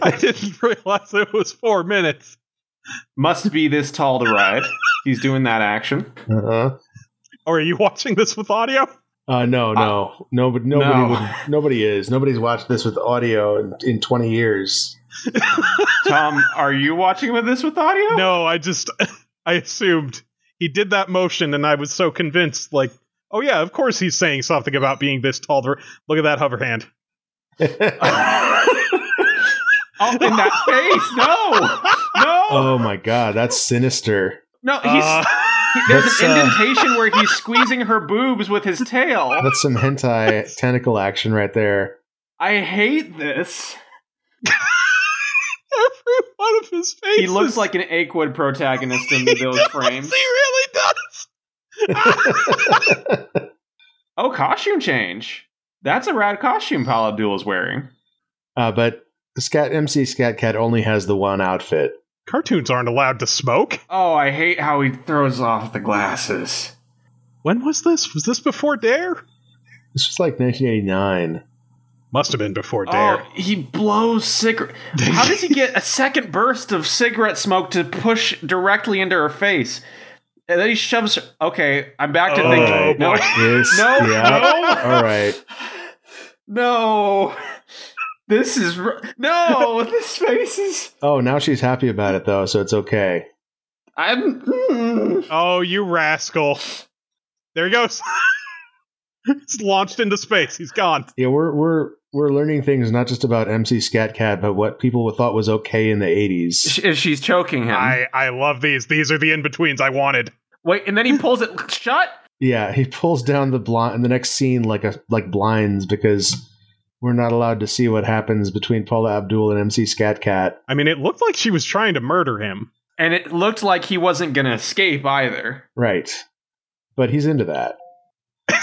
[SPEAKER 2] I didn't realize it was four minutes.
[SPEAKER 3] Must be this tall to ride. He's doing that action.
[SPEAKER 1] Uh-huh.
[SPEAKER 2] Or are you watching this with audio?
[SPEAKER 1] Uh, no, no, no, but nobody,
[SPEAKER 3] No.
[SPEAKER 1] would, nobody is. Nobody's watched this with audio in, in 20 years.
[SPEAKER 3] Tom, are you watching with this with audio?
[SPEAKER 2] No, I just I assumed he did that motion, and I was so convinced. Like, oh yeah, of course he's saying something about being this tall. Look at that hover hand.
[SPEAKER 3] Oh, in that face. No. No.
[SPEAKER 1] oh my god, that's sinister.
[SPEAKER 3] no, he's
[SPEAKER 2] Uh,
[SPEAKER 3] there's
[SPEAKER 1] That's,
[SPEAKER 3] an
[SPEAKER 1] uh,
[SPEAKER 3] indentation where he's squeezing her boobs with his tail.
[SPEAKER 1] That's some hentai tentacle action right there.
[SPEAKER 3] I hate this.
[SPEAKER 2] every one of his faces.
[SPEAKER 3] He looks like an Akewood protagonist in
[SPEAKER 2] He
[SPEAKER 3] those
[SPEAKER 2] does,
[SPEAKER 3] frames.
[SPEAKER 2] He really does.
[SPEAKER 3] Oh, costume change. That's a rad costume Paula Abdul is wearing.
[SPEAKER 1] Uh, but Scat MC Scat Cat only has the one outfit.
[SPEAKER 2] Cartoons aren't allowed to smoke.
[SPEAKER 3] Oh, I hate how he throws off the glasses.
[SPEAKER 2] When was this? Was this before Dare?
[SPEAKER 1] This was like 1989.
[SPEAKER 2] Must have been before Dare.
[SPEAKER 3] Oh, he blows cigarette. How does he get a second burst of cigarette smoke to push directly into her face? and then he shoves. Her. Okay, I'm back to
[SPEAKER 2] Oh,
[SPEAKER 3] thinking. No,
[SPEAKER 2] boy.
[SPEAKER 1] This,
[SPEAKER 3] no,
[SPEAKER 1] yeah.
[SPEAKER 3] no.
[SPEAKER 1] All right.
[SPEAKER 3] No, this is r- no. this face is.
[SPEAKER 1] Oh, now she's happy about it though, so it's okay.
[SPEAKER 3] I'm. mm.
[SPEAKER 2] Oh, you rascal. There he goes. It's launched into space. He's gone.
[SPEAKER 1] Yeah, we're we're we're learning things not just about MC Scat Cat, but what people thought was okay in the '80s.
[SPEAKER 3] She- She's choking him.
[SPEAKER 2] I, I love these. These are the in betweens I wanted.
[SPEAKER 3] Wait, and then he pulls it shut.
[SPEAKER 1] Yeah, he pulls down the blind in the next scene like a like blinds because we're not allowed to see what happens between Paula Abdul and MC Scat Cat.
[SPEAKER 2] I mean, it looked like she was trying to murder him.
[SPEAKER 3] And it looked like he wasn't going to escape either.
[SPEAKER 1] Right. But he's into that.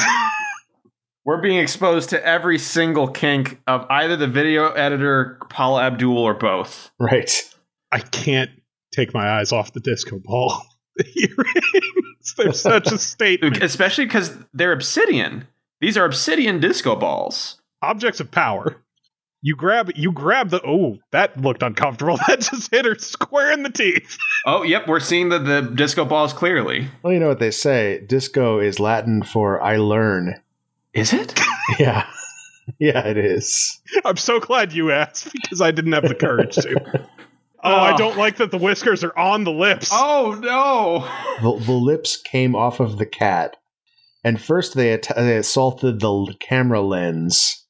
[SPEAKER 3] We're being exposed to every single kink of either the video editor, Paula Abdul, or both.
[SPEAKER 1] Right.
[SPEAKER 2] I can't take my eyes off the disco ball. Earrings. They're such a statement.
[SPEAKER 3] Especially because they're obsidian. These are obsidian disco balls.
[SPEAKER 2] Objects of power. You grab you grab the oh, that looked uncomfortable. That just hit her square in the teeth.
[SPEAKER 3] Oh, yep, we're seeing the, the disco balls clearly.
[SPEAKER 1] Well, you know what they say. Disco is Latin for I learn.
[SPEAKER 3] Is it?
[SPEAKER 1] Yeah. Yeah, it is.
[SPEAKER 2] I'm so glad you asked because I didn't have the courage to. Oh, I
[SPEAKER 3] Oh.
[SPEAKER 2] don't like that the whiskers are on the lips.
[SPEAKER 3] oh, no.
[SPEAKER 1] The, the lips came off of the cat. And first they, att- they assaulted the camera lens.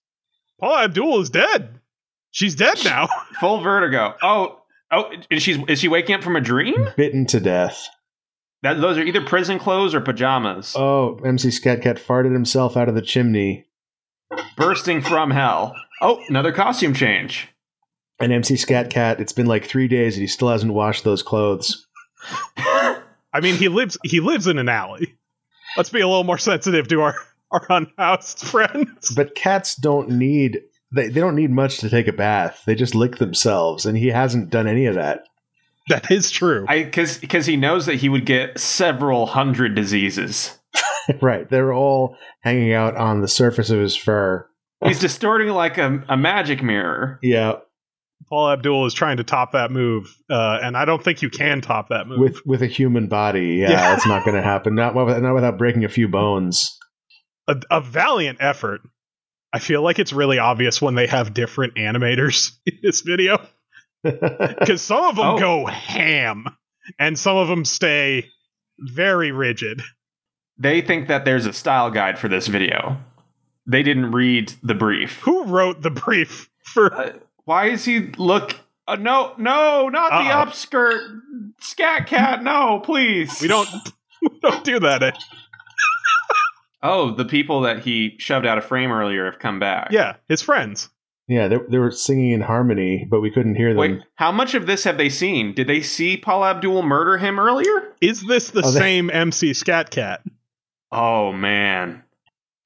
[SPEAKER 2] Paula Abdul is dead. She's dead now.
[SPEAKER 3] Full vertigo. Oh, oh, is she, is she waking up from a dream?
[SPEAKER 1] Bitten to death.
[SPEAKER 3] That, those are either prison clothes or pajamas.
[SPEAKER 1] Oh, MC Scat Cat farted himself out of the chimney.
[SPEAKER 3] Bursting from hell. Oh, another costume change.
[SPEAKER 1] And MC Scat Cat, it's been like three days and he still hasn't washed those clothes.
[SPEAKER 2] I mean, he lives he lives in an alley. Let's be a little more sensitive to our our unhoused friends.
[SPEAKER 1] But cats don't need they, they don't need much to take a bath. They just lick themselves, and he hasn't done any of that.
[SPEAKER 2] That is true.
[SPEAKER 3] I because because he knows that he would get several hundred diseases.
[SPEAKER 1] right. They're all hanging out on the surface of his fur.
[SPEAKER 3] He's distorting like a, a magic mirror.
[SPEAKER 1] Yeah,
[SPEAKER 2] Paula Abdul is trying to top that move, uh, and I don't think you can top that move.
[SPEAKER 1] with with a human body. Yeah,
[SPEAKER 2] Yeah.
[SPEAKER 1] that's not going to happen. Not not without breaking a few bones.
[SPEAKER 2] A, a valiant effort. I feel like it's really obvious when they have different animators in this video because some of them
[SPEAKER 3] Oh.
[SPEAKER 2] go ham and some of them stay very rigid.
[SPEAKER 3] They think that there's a style guide for this video. They didn't read the brief.
[SPEAKER 2] Who wrote the brief for?
[SPEAKER 3] Uh, why is he look? Uh, no, no, not the
[SPEAKER 2] Uh-oh.
[SPEAKER 3] upskirt. Scat cat, no, please.
[SPEAKER 2] We don't we don't do that.
[SPEAKER 3] Oh, the people that he shoved out of frame earlier have come back.
[SPEAKER 2] Yeah, his friends.
[SPEAKER 1] yeah, they, they were singing in harmony, but we couldn't hear them.
[SPEAKER 3] Wait, how much of this have they seen? Did they see Paula Abdul murder him earlier?
[SPEAKER 2] Is this the
[SPEAKER 1] Oh, they-
[SPEAKER 2] same MC Scat Cat?
[SPEAKER 3] Oh man,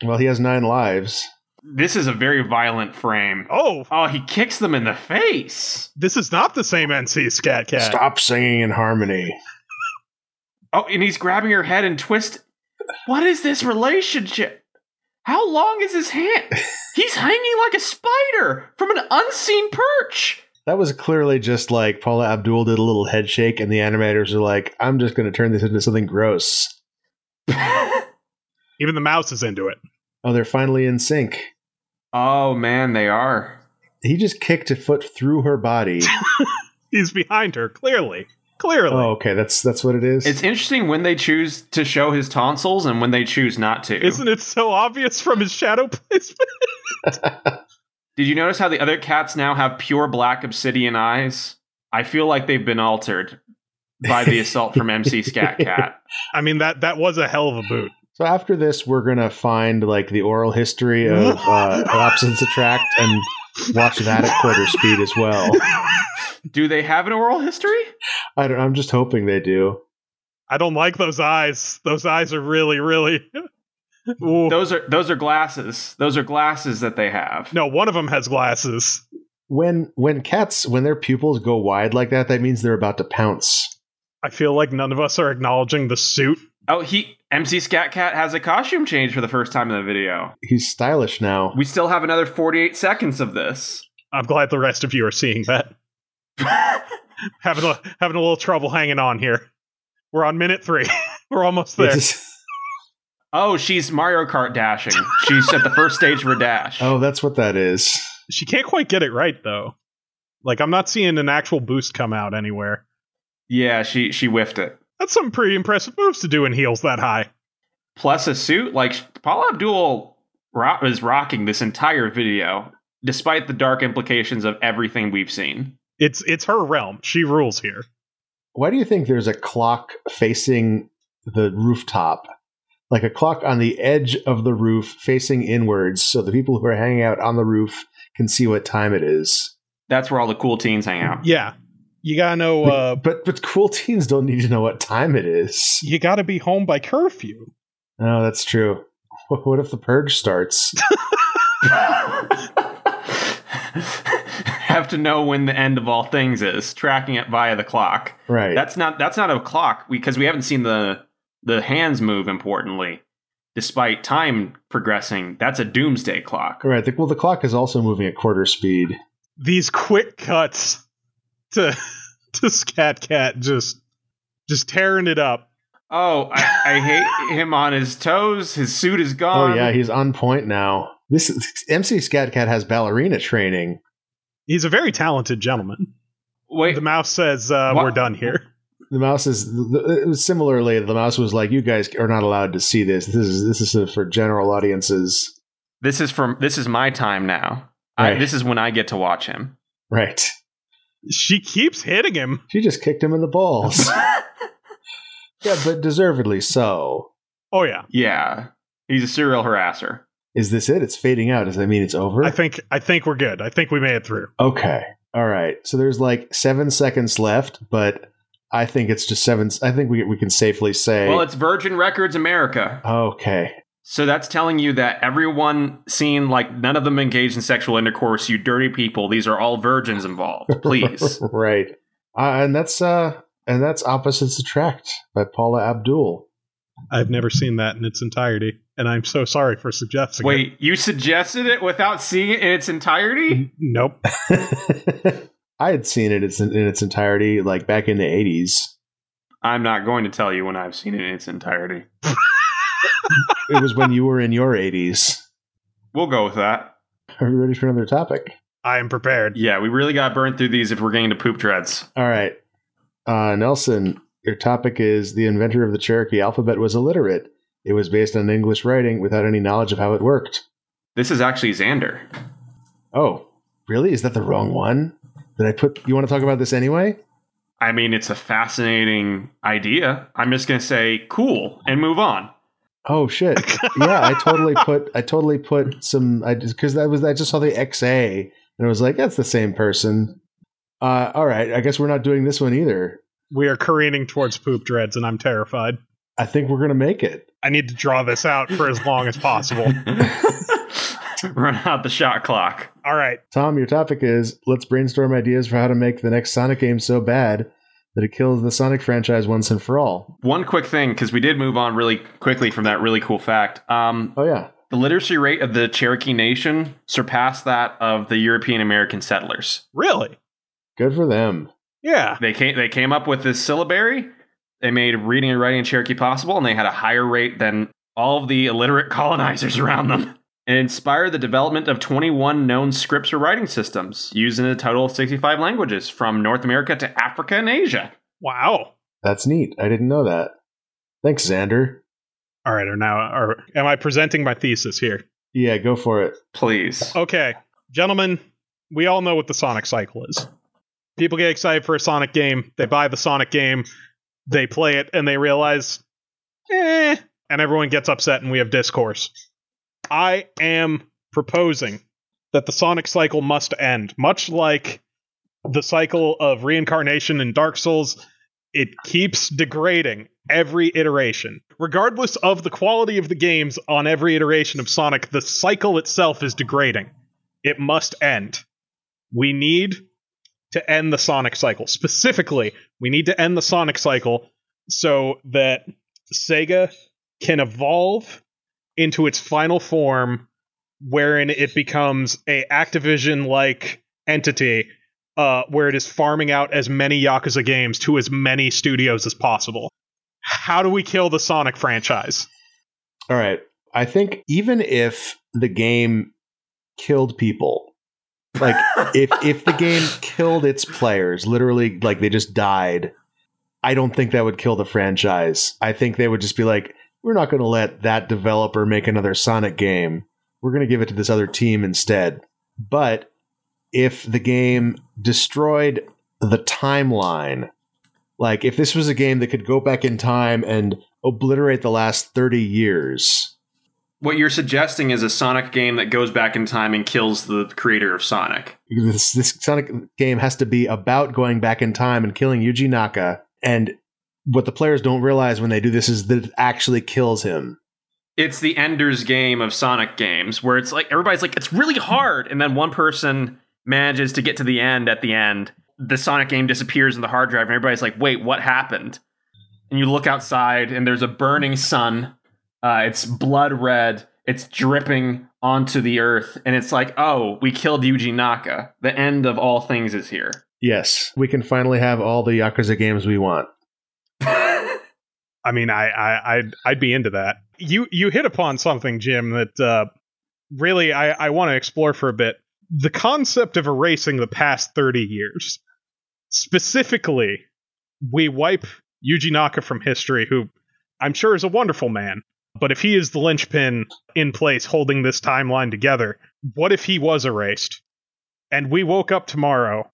[SPEAKER 1] Well, he has nine lives.
[SPEAKER 3] this is a very violent frame.
[SPEAKER 2] Oh,
[SPEAKER 3] Oh, he kicks them in the face.
[SPEAKER 2] this is not the same MC Scat Cat.
[SPEAKER 1] Stop singing in harmony.
[SPEAKER 3] Oh, and he's grabbing her head and twist. What is this relationship? How long is his hand? He's hanging like a spider from an unseen perch.
[SPEAKER 1] That was clearly just like Paula Abdul did a little head shake, and the animators are like, "I'm just going to turn this into something gross."
[SPEAKER 2] Even the mouse is into it.
[SPEAKER 1] Oh, they're finally in sync.
[SPEAKER 3] oh man, they are.
[SPEAKER 1] He just kicked a foot through her body.
[SPEAKER 2] He's behind her, clearly. Clearly.
[SPEAKER 1] oh, okay, that's that's what it is.
[SPEAKER 3] It's interesting when they choose to show his tonsils and when they choose not to.
[SPEAKER 2] Isn't it so obvious from his shadow placement?
[SPEAKER 3] Did you notice how the other cats now have pure black obsidian eyes? I feel like they've been altered by the assault from MC Scat Cat.
[SPEAKER 2] I mean that that was a hell of a boot.
[SPEAKER 1] so after this, we're gonna find like the oral history of uh, opposites attract and watch that at quarter speed as well.
[SPEAKER 3] Do they have an oral history?
[SPEAKER 1] I don't, I'm just hoping they do.
[SPEAKER 2] I don't like those eyes. Those eyes are really, really. Ooh.
[SPEAKER 3] Those are those are glasses. Those are glasses that they have.
[SPEAKER 2] No, one of them has glasses.
[SPEAKER 1] When when cats when their pupils go wide like that, that means they're about to pounce.
[SPEAKER 2] I feel like none of us are acknowledging the suit.
[SPEAKER 3] Oh, he MC Scat Cat has a costume change for the first time in the video.
[SPEAKER 1] He's stylish now.
[SPEAKER 3] We still have another 48 seconds of this.
[SPEAKER 2] I'm glad the rest of you are seeing that. having a having a little trouble hanging on here. We're on minute three. We're almost there.
[SPEAKER 3] Oh, she's Mario Kart dashing. She's at the first stage of her dash.
[SPEAKER 1] oh, that's what that is.
[SPEAKER 2] She can't quite get it right though. Like I'm not seeing an actual boost come out anywhere.
[SPEAKER 3] Yeah, she she whiffed it.
[SPEAKER 2] That's some pretty impressive moves to do in heels that high.
[SPEAKER 3] Plus a suit. Like Paula Abdul ro- is rocking this entire video, despite the dark implications of everything we've seen.
[SPEAKER 2] It's it's her realm. She rules here.
[SPEAKER 1] Why do you think there's a clock facing the rooftop? Like a clock on the edge of the roof facing inwards so the people who are hanging out on the roof can see what time it is.
[SPEAKER 3] That's where all the cool teens hang out.
[SPEAKER 2] Yeah. You gotta know uh
[SPEAKER 1] But but cool teens don't need to know what time it is.
[SPEAKER 2] you gotta be home by curfew.
[SPEAKER 1] Oh, that's true. What if the purge starts?
[SPEAKER 3] Have to know when the end of all things is, tracking it via the clock.
[SPEAKER 1] Right.
[SPEAKER 3] That's not that's not a clock because we haven't seen the the hands move importantly. Despite time progressing, that's a doomsday clock.
[SPEAKER 1] right. The, well, the clock is also moving at quarter speed.
[SPEAKER 2] These quick cuts to to Scat Cat just just tearing it up.
[SPEAKER 3] Oh, I, I hate him on his toes. His suit is gone.
[SPEAKER 1] Oh yeah, he's on point now. This is, MC Scat Cat has ballerina training.
[SPEAKER 2] He's a very talented gentleman.
[SPEAKER 3] Wait,
[SPEAKER 2] The mouse says uh, we're done here.
[SPEAKER 1] The mouse is similarly. The mouse was like, "You guys are not allowed to see this. This is this is for general audiences."
[SPEAKER 3] this is from this is my time now. I, this is when I get to watch him.
[SPEAKER 1] Right.
[SPEAKER 2] She keeps hitting him.
[SPEAKER 1] She just kicked him in the balls. yeah, but deservedly so.
[SPEAKER 2] Oh yeah.
[SPEAKER 3] yeah, he's a serial harasser.
[SPEAKER 1] Is this it? It's fading out. Does that mean it's over?
[SPEAKER 2] I think I think we're good. I think we made it through.
[SPEAKER 1] okay. All right. So there's like seven seconds left, but I think it's just seven. I think we we can safely say.
[SPEAKER 3] Well, it's Virgin Records America.
[SPEAKER 1] okay.
[SPEAKER 3] So that's telling you that everyone seen like none of them engaged in sexual intercourse. You dirty people. These are all virgins involved. Please.
[SPEAKER 1] right. Uh, and that's uh and that's Opposites Attract by Paula Abdul.
[SPEAKER 2] I've never seen that in its entirety, and I'm so sorry for suggesting it.
[SPEAKER 3] Wait, you suggested it without seeing it in its entirety?
[SPEAKER 2] Nope.
[SPEAKER 1] I had seen it in, in its entirety, like back in the eighties.
[SPEAKER 3] I'm not going to tell you when I've seen it in its entirety.
[SPEAKER 1] It was when you were in your eighties.
[SPEAKER 3] We'll go with that.
[SPEAKER 1] Are you ready for another topic?
[SPEAKER 2] I am prepared.
[SPEAKER 3] Yeah, we really got burned through these if we're getting to poop dreads.
[SPEAKER 1] All right, uh, Nelson. Your topic is the inventor of the Cherokee alphabet was illiterate. It was based on English writing without any knowledge of how it worked.
[SPEAKER 3] This is actually Xander.
[SPEAKER 1] Oh, really? Is that the wrong one? Did I put? You want to talk about this anyway?
[SPEAKER 3] I mean, it's a fascinating idea. I'm just going to say cool and move on.
[SPEAKER 1] Oh shit! yeah, I totally put. I totally put some. I just because that was. I just saw the XA and it was like that's the same person. Uh, all right, I guess we're not doing this one either.
[SPEAKER 2] We are careening towards poop dreads, and I'm terrified.
[SPEAKER 1] I think we're gonna make it.
[SPEAKER 2] I need to draw this out for as long as possible.
[SPEAKER 3] Run out the shot clock.
[SPEAKER 2] All right.
[SPEAKER 1] Tom, your topic is let's brainstorm ideas for how to make the next Sonic game so bad that it kills the Sonic franchise once and for all.
[SPEAKER 3] One quick thing, because we did move on really quickly from that really cool fact. Um,
[SPEAKER 1] Oh yeah,
[SPEAKER 3] the literacy rate of the Cherokee Nation surpassed that of the European American settlers.
[SPEAKER 2] Really?
[SPEAKER 1] good for them.
[SPEAKER 2] Yeah.
[SPEAKER 3] They came they came up with this syllabary. They made reading and writing in Cherokee possible, and they had a higher rate than all of the illiterate colonizers around them. It inspired the development of 21 known scripts or writing systems, used in a total of 65 languages from North America to Africa and Asia.
[SPEAKER 2] Wow.
[SPEAKER 1] That's neat. I didn't know that. Thanks, Xander.
[SPEAKER 2] All right. Or now, or am I presenting my thesis here?
[SPEAKER 1] Yeah, go for it.
[SPEAKER 3] Please.
[SPEAKER 2] Okay, gentlemen, we all know what the Sonic cycle is. People get excited for a Sonic game, they buy the Sonic game, they play it, and they realize, eh, and everyone gets upset and we have discourse. I am proposing that the Sonic cycle must end, much like the cycle of reincarnation in Dark Souls. It keeps degrading every iteration. Regardless of the quality of the games on every iteration of Sonic, the cycle itself is degrading. It must end. We need to end the Sonic cycle. Specifically, we need to end the Sonic cycle so that Sega can evolve into its final form wherein it becomes a Activision like entity uh, where it is farming out as many Yakuza games to as many studios as possible. how do we kill the Sonic franchise?
[SPEAKER 1] All right. I think even if the game killed people, like if if the game killed its players, literally like they just died, I don't think that would kill the franchise. I think they would just be like, we're not going to let that developer make another Sonic game. We're going to give it to this other team instead. But if the game destroyed the timeline, like if this was a game that could go back in time and obliterate the last 30 years,
[SPEAKER 3] What you're suggesting is a Sonic game that goes back in time and kills the creator of Sonic.
[SPEAKER 1] this this Sonic game has to be about going back in time and killing Yuji Naka. And what the players don't realize when they do this is that it actually kills him.
[SPEAKER 3] It's the Ender's game of Sonic games where it's like everybody's like, it's really hard. And then one person manages to get to the end at the end. The Sonic game disappears in the hard drive, and everybody's like, wait, what happened? And you look outside, and there's a burning sun. Uh, it's blood red. It's dripping onto the earth. And it's like, oh, we killed Yuji Naka. The end of all things is here.
[SPEAKER 1] Yes, we can finally have all the Yakuza games we want.
[SPEAKER 2] I mean, I, I I'd I'd be into that. You you hit upon something, Jim, that uh, really I, I want to explore for a bit. The concept of erasing the past thirty years. Specifically, we wipe Yuji Naka from history, who I'm sure is a wonderful man. But if he is the linchpin in place holding this timeline together, what if he was erased? And we woke up tomorrow.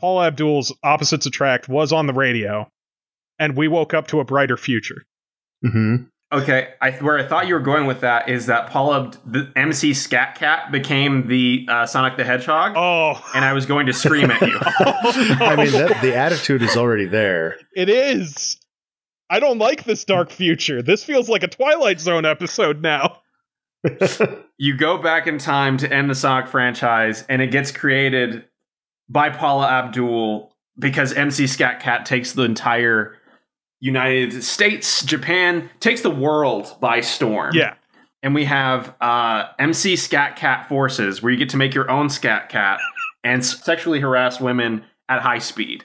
[SPEAKER 2] Paula Abdul's Opposites Attract was on the radio, and we woke up to a brighter future.
[SPEAKER 1] hmm
[SPEAKER 3] Okay, I, where I thought you were going with that is that Paula, the MC Scat Cat, became the uh, Sonic the Hedgehog,
[SPEAKER 2] Oh,
[SPEAKER 3] and I was going to scream at you.
[SPEAKER 1] I mean, that, the attitude is already there.
[SPEAKER 2] it is. I don't like this dark future. This feels like a Twilight Zone episode now.
[SPEAKER 3] you go back in time to end the Sonic franchise, and it gets created by Paula Abdul because MC Scat Cat takes the entire United States, Japan, takes the world by storm.
[SPEAKER 2] Yeah.
[SPEAKER 3] and we have uh, MC Scat Cat forces where you get to make your own Scat Cat and sexually harass women at high speed.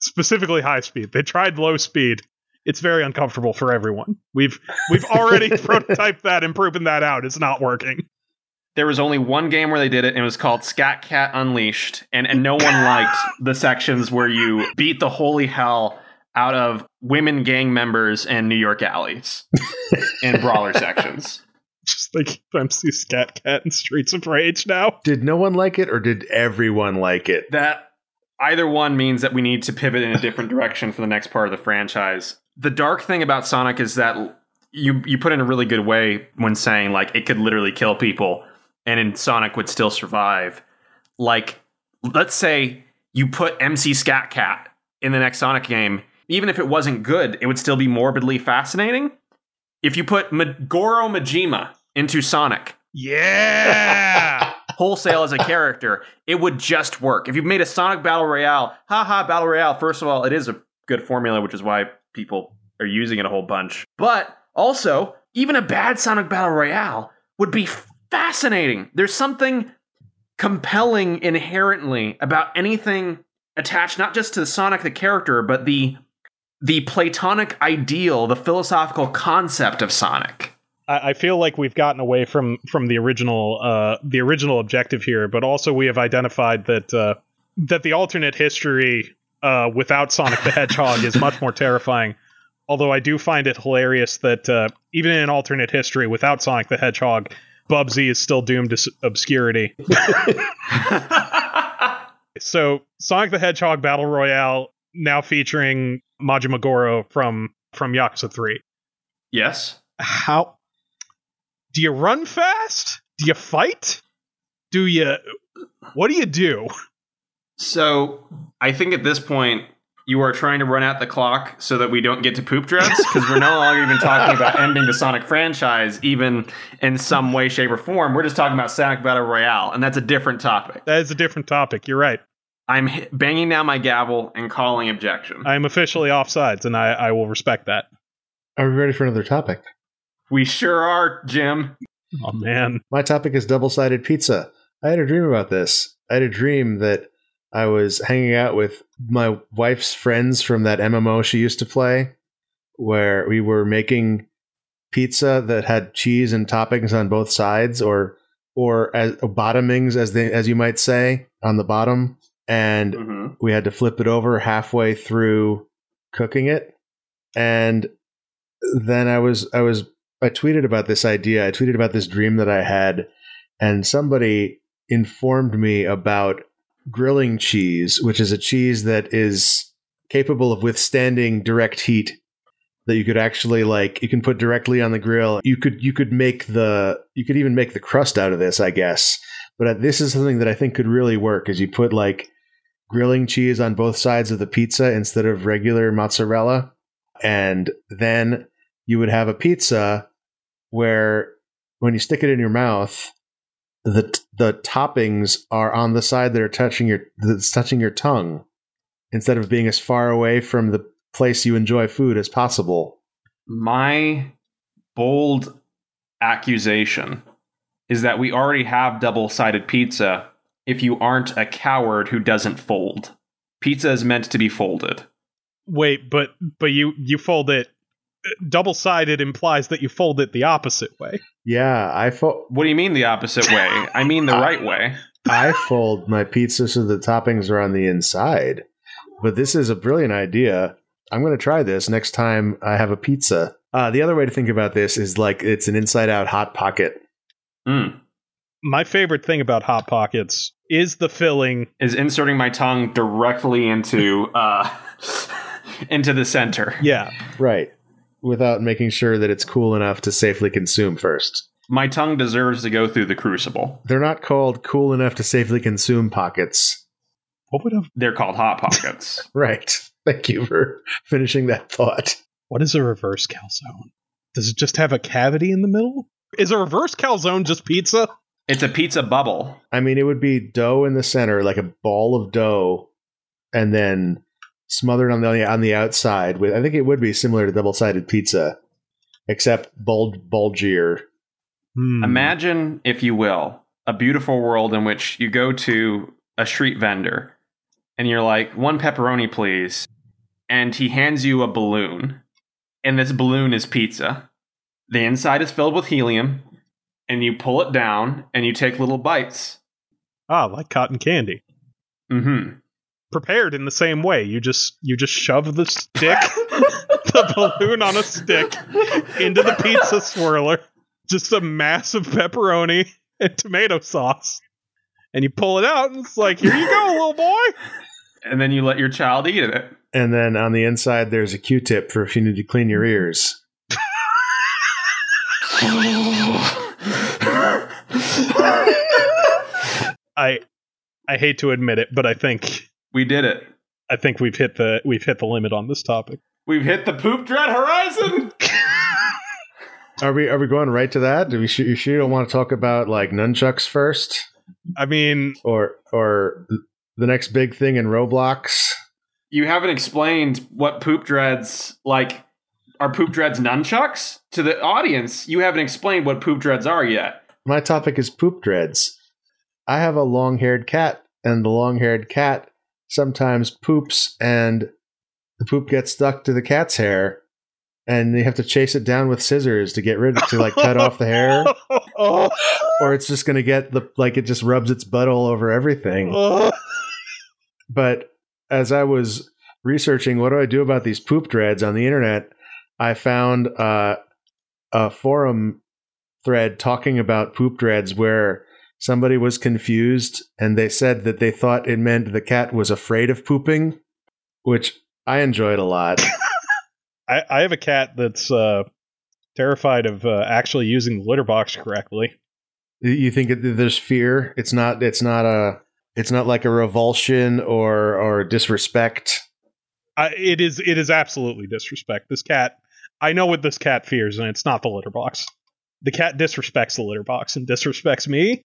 [SPEAKER 2] Specifically high speed. They tried low speed. It's very uncomfortable for everyone. We've we've already prototyped that and proven that out. It's not working.
[SPEAKER 3] There was only one game where they did it, and it was called Scat Cat Unleashed, and, and no one liked the sections where you beat the holy hell out of women gang members in New York alleys in brawler sections.
[SPEAKER 2] Just like MC Scat Cat and Streets of Rage now.
[SPEAKER 1] Did no one like it, or did everyone like it?
[SPEAKER 3] that either one means that we need to pivot in a different direction for the next part of the franchise. The dark thing about Sonic is that you you put in a really good way when saying like it could literally kill people and in Sonic would still survive. Like let's say you put MC Scat Cat in the next Sonic game, even if it wasn't good, it would still be morbidly fascinating. If you put Ma- Goro Majima into Sonic,
[SPEAKER 2] Yeah.
[SPEAKER 3] wholesale as a character, it would just work. If you made a Sonic Battle Royale, haha, Battle Royale, first of all, it is a good formula, which is why people are using it a whole bunch. But also, even a bad Sonic Battle Royale would be fascinating. There's something compelling inherently about anything attached not just to Sonic the character, but the the platonic ideal, the philosophical concept of Sonic.
[SPEAKER 2] I, I feel like we've gotten away from from the original uh, the original objective here, but also we have identified that uh, that the alternate history uh, without Sonic the Hedgehog is much more terrifying. Although I do find it hilarious that uh, even in an alternate history without Sonic the Hedgehog, Bubsy is still doomed to s- obscurity. So Sonic the Hedgehog Battle Royale now featuring Majima Goro from from Yakuza 3.
[SPEAKER 3] yes.
[SPEAKER 2] How do you run fast? Do you fight? Do you what do you do?
[SPEAKER 3] So I think at this point you are trying to run out the clock so that we don't get to poop dreads because we're no longer even talking about ending the Sonic franchise, even in some way, shape, or form. We're just talking about Sonic Battle Royale, and that's a different topic.
[SPEAKER 2] That is a different topic. You're right.
[SPEAKER 3] I'm banging down my gavel and calling objection.
[SPEAKER 2] I am officially offsides and I, I will respect that.
[SPEAKER 1] Are we ready for another topic?
[SPEAKER 3] we sure are, Jim.
[SPEAKER 2] Oh man.
[SPEAKER 1] My topic is double sided pizza. I had a dream about this. I had a dream that I was hanging out with my wife's friends from that MMO she used to play. where we were making pizza that had cheese and toppings on both sides, or or as bottomings, as they as you might say, on the bottom, and
[SPEAKER 3] hmm
[SPEAKER 1] we had to flip it over halfway through cooking it. And then i was i was i tweeted about this idea. I tweeted about this dream that i had. And somebody informed me about grilling cheese which is a cheese that is capable of withstanding direct heat that you could actually like you can put directly on the grill you could you could make the you could even make the crust out of this i guess but uh, this is something that i think could really work is you put like grilling cheese on both sides of the pizza instead of regular mozzarella. And then you would have a pizza where when you stick it in your mouth, the the toppings are on the side that are touching your that's touching your tongue instead of being as far away from the place you enjoy food as possible.
[SPEAKER 3] My bold accusation is that we already have double sided pizza if you aren't a coward who doesn't fold. Pizza is meant to be folded.
[SPEAKER 2] Wait, but but you you fold it double sided implies that you fold it the opposite way.
[SPEAKER 1] Yeah, I fold.
[SPEAKER 3] What do you mean the opposite way? I mean the right way.
[SPEAKER 1] I fold my pizza so the toppings are on the inside. But this is a brilliant idea. I'm going to try this next time I have a pizza. Uh, the other way to think about this is like it's an inside out hot pocket.
[SPEAKER 3] Mm.
[SPEAKER 2] My favorite thing about hot pockets is the filling.
[SPEAKER 3] Is inserting my tongue directly into uh, into the center.
[SPEAKER 2] Yeah,
[SPEAKER 1] Right. Without making sure that it's cool enough to safely consume first.
[SPEAKER 3] My tongue deserves to go through the crucible.
[SPEAKER 1] They're not called cool enough to safely consume pockets.
[SPEAKER 2] what would a
[SPEAKER 3] They're called hot pockets.
[SPEAKER 1] Right. Thank you for finishing that thought.
[SPEAKER 2] what is a reverse calzone? Does it just have a cavity in the middle? Is a reverse calzone just pizza?
[SPEAKER 3] it's a pizza bubble.
[SPEAKER 1] I mean, it would be dough in the center, like a ball of dough, and then smothered on the on the outside with. I think it would be similar to double sided pizza, except bulge bulgier.
[SPEAKER 2] Hmm.
[SPEAKER 3] Imagine, if you will, a beautiful world in which you go to a street vendor and you're like, one pepperoni, please. And he hands you a balloon, and this balloon is pizza. The inside is filled with helium, and you pull it down and you take little bites.
[SPEAKER 2] Ah, like cotton candy.
[SPEAKER 3] Mm-hmm.
[SPEAKER 2] Prepared in the same way. You just you just shove the stick, the balloon on a stick, into the pizza swirler. Just a massive pepperoni and tomato sauce. And you pull it out, and it's like, here you go, little boy.
[SPEAKER 3] And then you let your child eat it.
[SPEAKER 1] And then on the inside, there's a Q-tip for if you need to clean your ears.
[SPEAKER 2] I I hate to admit it, but I think
[SPEAKER 3] we did it.
[SPEAKER 2] I think we've hit the we've hit the limit on this topic.
[SPEAKER 3] We've hit the poop dread horizon.
[SPEAKER 1] Are we are we going right to that? Do we sure, you sure you don't want to talk about like nunchucks first,
[SPEAKER 2] I mean,
[SPEAKER 1] or or the next big thing in Roblox?
[SPEAKER 3] You haven't explained what poop dreads like. Are poop dreads nunchucks to the audience? You haven't explained what poop dreads are yet.
[SPEAKER 1] My topic is poop dreads. I have a long-haired cat, and the long-haired cat sometimes poops, and the poop gets stuck to the cat's hair, and you have to chase it down with scissors to get rid of to like cut off the hair,
[SPEAKER 2] oh,
[SPEAKER 1] or it's just gonna get the like it just rubs its butt all over everything.
[SPEAKER 2] oh.
[SPEAKER 1] But as I was researching what do I do about these poop dreads on the internet, I found uh, a forum thread talking about poop dreads where somebody was confused and they said that they thought it meant the cat was afraid of pooping, which I enjoyed a lot.
[SPEAKER 2] I, I have a cat that's uh, terrified of uh, actually using the litter box correctly.
[SPEAKER 1] you think there's fear? It's not. It's not a. It's not like a revulsion or or disrespect.
[SPEAKER 2] I, it is it is absolutely disrespect. This cat, I know what this cat fears, and it's not the litter box. The cat disrespects the litter box and disrespects me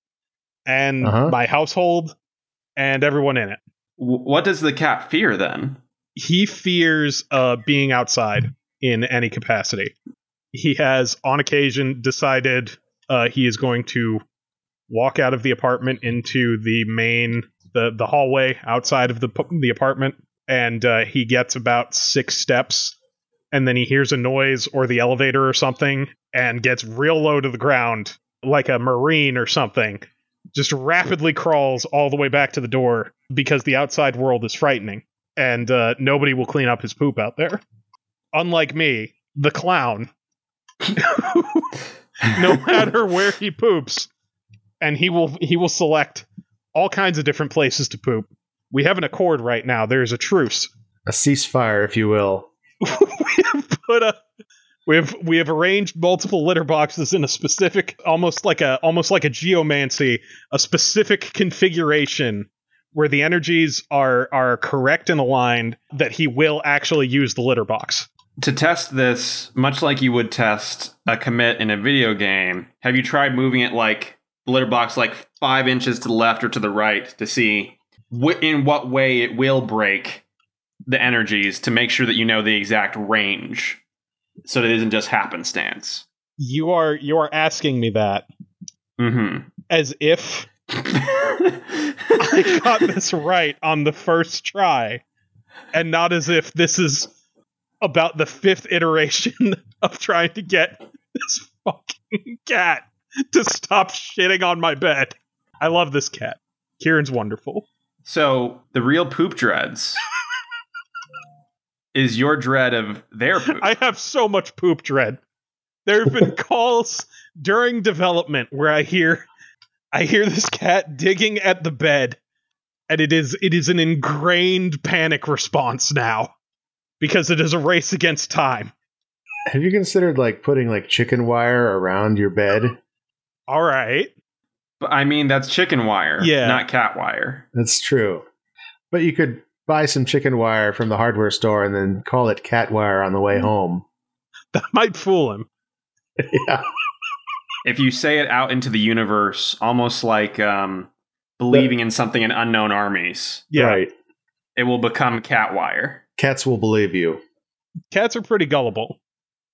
[SPEAKER 2] and
[SPEAKER 1] Uh-huh.
[SPEAKER 2] my household and everyone in it.
[SPEAKER 3] What does the cat fear then?
[SPEAKER 2] He fears uh, being outside in any capacity. He has, on occasion, decided uh, he is going to walk out of the apartment into the main the the hallway outside of the the apartment, and uh, he gets about six steps and then he hears a noise or the elevator or something and gets real low to the ground like a marine or something just rapidly crawls all the way back to the door because the outside world is frightening and uh, nobody will clean up his poop out there. Unlike me the clown no matter where he poops and he will he will select all kinds of different places to poop. We have an accord right now. There's a truce.
[SPEAKER 1] A ceasefire, if you will.
[SPEAKER 2] we have put a we have we have arranged multiple litter boxes in a specific almost like a almost like a geomancy a specific configuration where the energies are are correct and aligned that he will actually use the litter box.
[SPEAKER 3] To test this, much like you would test a commit in a video game, have you tried moving it like the litter box like five inches to the left or to the right to see wh- in what way it will break the energies to make sure that you know the exact range so it isn't just happenstance?
[SPEAKER 2] you are you are asking me that
[SPEAKER 3] Mm-hmm.
[SPEAKER 2] as if I got this right on the first try, and not as if this is about the fifth iteration of trying to get this fucking cat to stop shitting on my bed. I love this cat. Kieran's wonderful.
[SPEAKER 3] so the real poop dreads is your dread of their poop.
[SPEAKER 2] I have so much poop dread. There have been calls during development where I hear I hear this cat digging at the bed and it is it is an ingrained panic response now because it is a race against time.
[SPEAKER 1] Have you considered like putting like chicken wire around your bed?
[SPEAKER 2] All right.
[SPEAKER 3] But I mean, that's chicken wire,
[SPEAKER 2] Yeah.
[SPEAKER 3] not cat wire.
[SPEAKER 1] That's true. But you could buy some chicken wire from the hardware store and then call it cat wire on the way home.
[SPEAKER 2] That might fool him.
[SPEAKER 1] yeah.
[SPEAKER 3] If you say it out into the universe, almost like um, believing in something in unknown armies,
[SPEAKER 2] Yeah.
[SPEAKER 1] Right.
[SPEAKER 3] it will become cat wire.
[SPEAKER 1] Cats will believe you.
[SPEAKER 2] Cats are pretty gullible.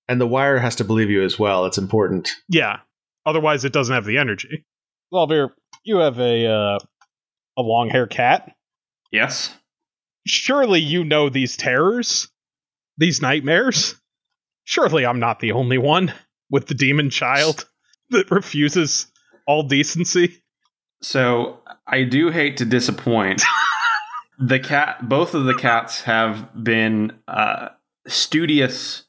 [SPEAKER 1] And the wire has to believe you as well. It's important.
[SPEAKER 2] Yeah. Otherwise it doesn't have the energy. Xalavier, you have a uh, a long hair cat.
[SPEAKER 3] Yes.
[SPEAKER 2] Surely you know these terrors, these nightmares. Surely I'm not the only one with the demon child that refuses all decency.
[SPEAKER 3] So I do hate to disappoint. the cat, both of the cats have been uh, studious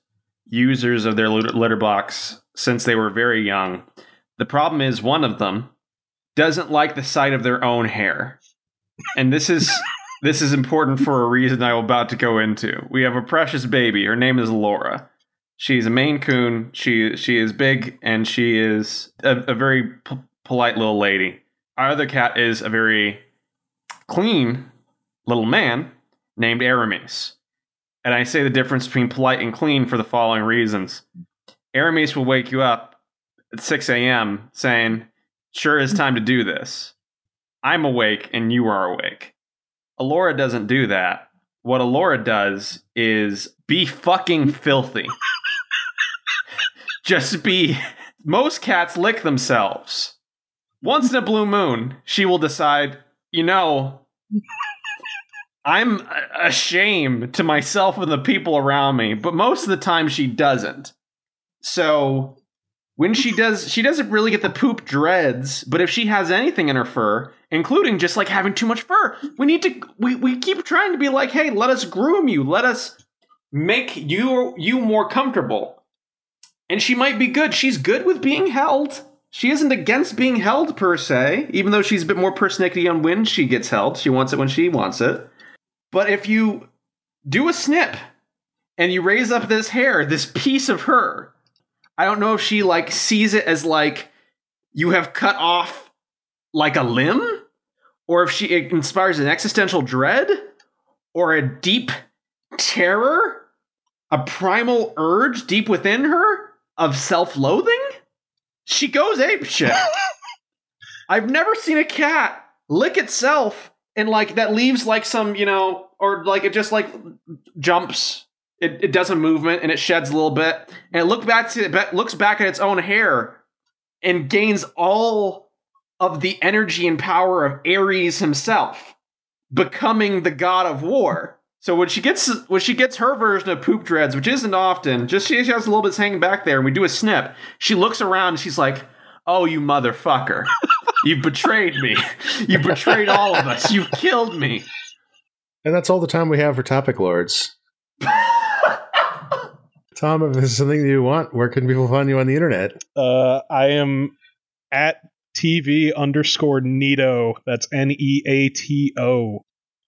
[SPEAKER 3] users of their litter, litter box since they were very young. The problem is one of them doesn't like the sight of their own hair, and this is this is important for a reason I'm about to go into. We have a precious baby. Her name is Laura. She's a Maine Coon. She she is big and she is a, a very p- polite little lady. Our other cat is a very clean little man named Aramis. And I say the difference between polite and clean for the following reasons. Aramis will wake you up at 6 a.m. saying, Sure, it's time to do this. I'm awake and you are awake. Alora doesn't do that. What Alora does is be fucking filthy. Just be. Most cats lick themselves. Once in a blue moon, she will decide, you know, I'm a- shame to myself and the people around me, but most of the time she doesn't. So when she does, she doesn't really get the poop dreads, but if she has anything in her fur, including just like having too much fur, we need to, we, we keep trying to be like, hey, let us groom you, let us make you, you more comfortable. And she might be good. She's good with being held. She isn't against being held per se, even though she's a bit more persnickety on when she gets held. She wants it when she wants it. But if you do a snip and you raise up this hair, this piece of her, I don't know if she like sees it as like you have cut off like a limb, or if she inspires an existential dread, or a deep terror, a primal urge deep within her of self-loathing. She goes ape shit. I've never seen a cat lick itself and like that leaves like some, you know, or like it just like jumps. It, it does a movement and it sheds a little bit and it look back to it looks back at its own hair and gains all of the energy and power of Ares himself, becoming the god of war. So when she gets when she gets her version of poop dreads, which isn't often, just she, she has a little bit hanging back there, and we do a snip. She looks around and she's like, "Oh, you motherfucker! you betrayed me! You betrayed all of us! You killed me!"
[SPEAKER 1] And that's all the time we have for Topic Lords. Tom, if this is something that you want, where can people find you on the internet?
[SPEAKER 2] Uh, I am at TV underscore Neato. That's N E A T O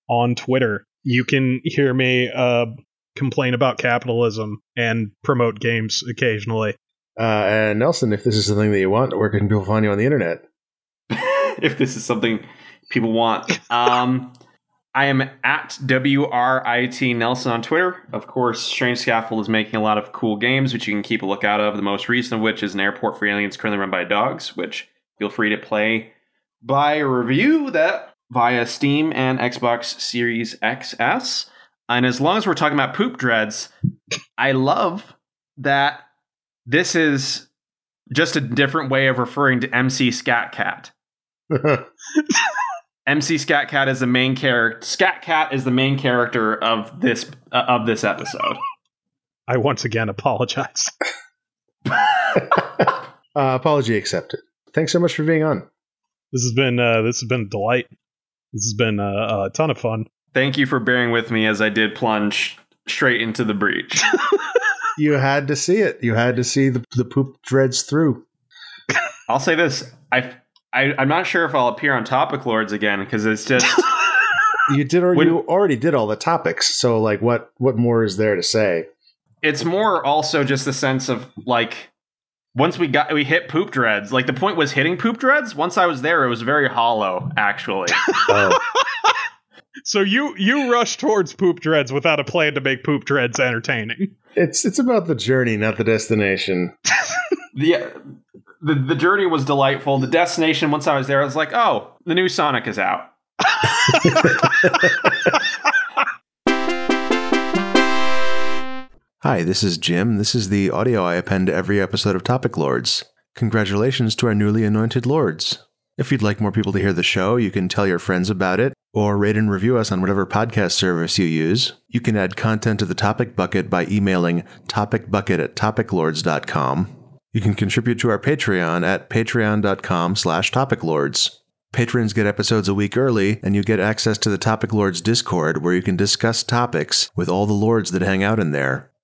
[SPEAKER 2] on Twitter. You can hear me uh, complain about capitalism and promote games occasionally.
[SPEAKER 1] Uh, and Nelson, if this is something that you want, where can people find you on the internet?
[SPEAKER 3] if this is something people want. Um, I am at WRIT Nelson on Twitter. Of course, Strange Scaffold is making a lot of cool games, which you can keep a lookout of. The most recent of which is an airport for aliens currently run by dogs, which feel free to play by review that via Steam and Xbox Series XS. And as long as we're talking about poop dreads, I love that this is just a different way of referring to MC Scat Cat. MC Scat Cat is the main character. Scat Cat is the main character of this uh, of this episode.
[SPEAKER 2] I once again apologize.
[SPEAKER 1] uh, apology accepted. Thanks so much for being on.
[SPEAKER 2] This has been uh, this has been a delight. This has been uh, a ton of fun.
[SPEAKER 3] Thank you for bearing with me as I did plunge straight into the breach.
[SPEAKER 1] you had to see it. You had to see the the poop dreads through.
[SPEAKER 3] I'll say this: I, I I'm not sure if I'll appear on Topic Lords again because it's just
[SPEAKER 1] you did or when, you already did all the topics. So like, what what more is there to say?
[SPEAKER 3] It's more also just the sense of like once we got we hit poop dreads like the point was hitting poop dreads? Once i was there it was very hollow actually. Oh.
[SPEAKER 2] so you you rush towards poop dreads without a plan to make poop dreads entertaining.
[SPEAKER 1] It's it's about the journey not the destination.
[SPEAKER 3] The, uh, the the journey was delightful. The destination once i was there i was like oh the new sonic is out
[SPEAKER 1] Hi, this is Jim. This is the audio I append to every episode of Topic Lords. Congratulations to our newly anointed lords. If you'd like more people to hear the show, you can tell your friends about it or rate and review us on whatever podcast service you use. You can add content to the topic bucket by emailing topicbucket at topiclords.com. You can contribute to our Patreon at patreon.com slash topiclords. Patrons get episodes a week early, and you get access to the Topic Lords Discord where you can discuss topics with all the lords that hang out in there.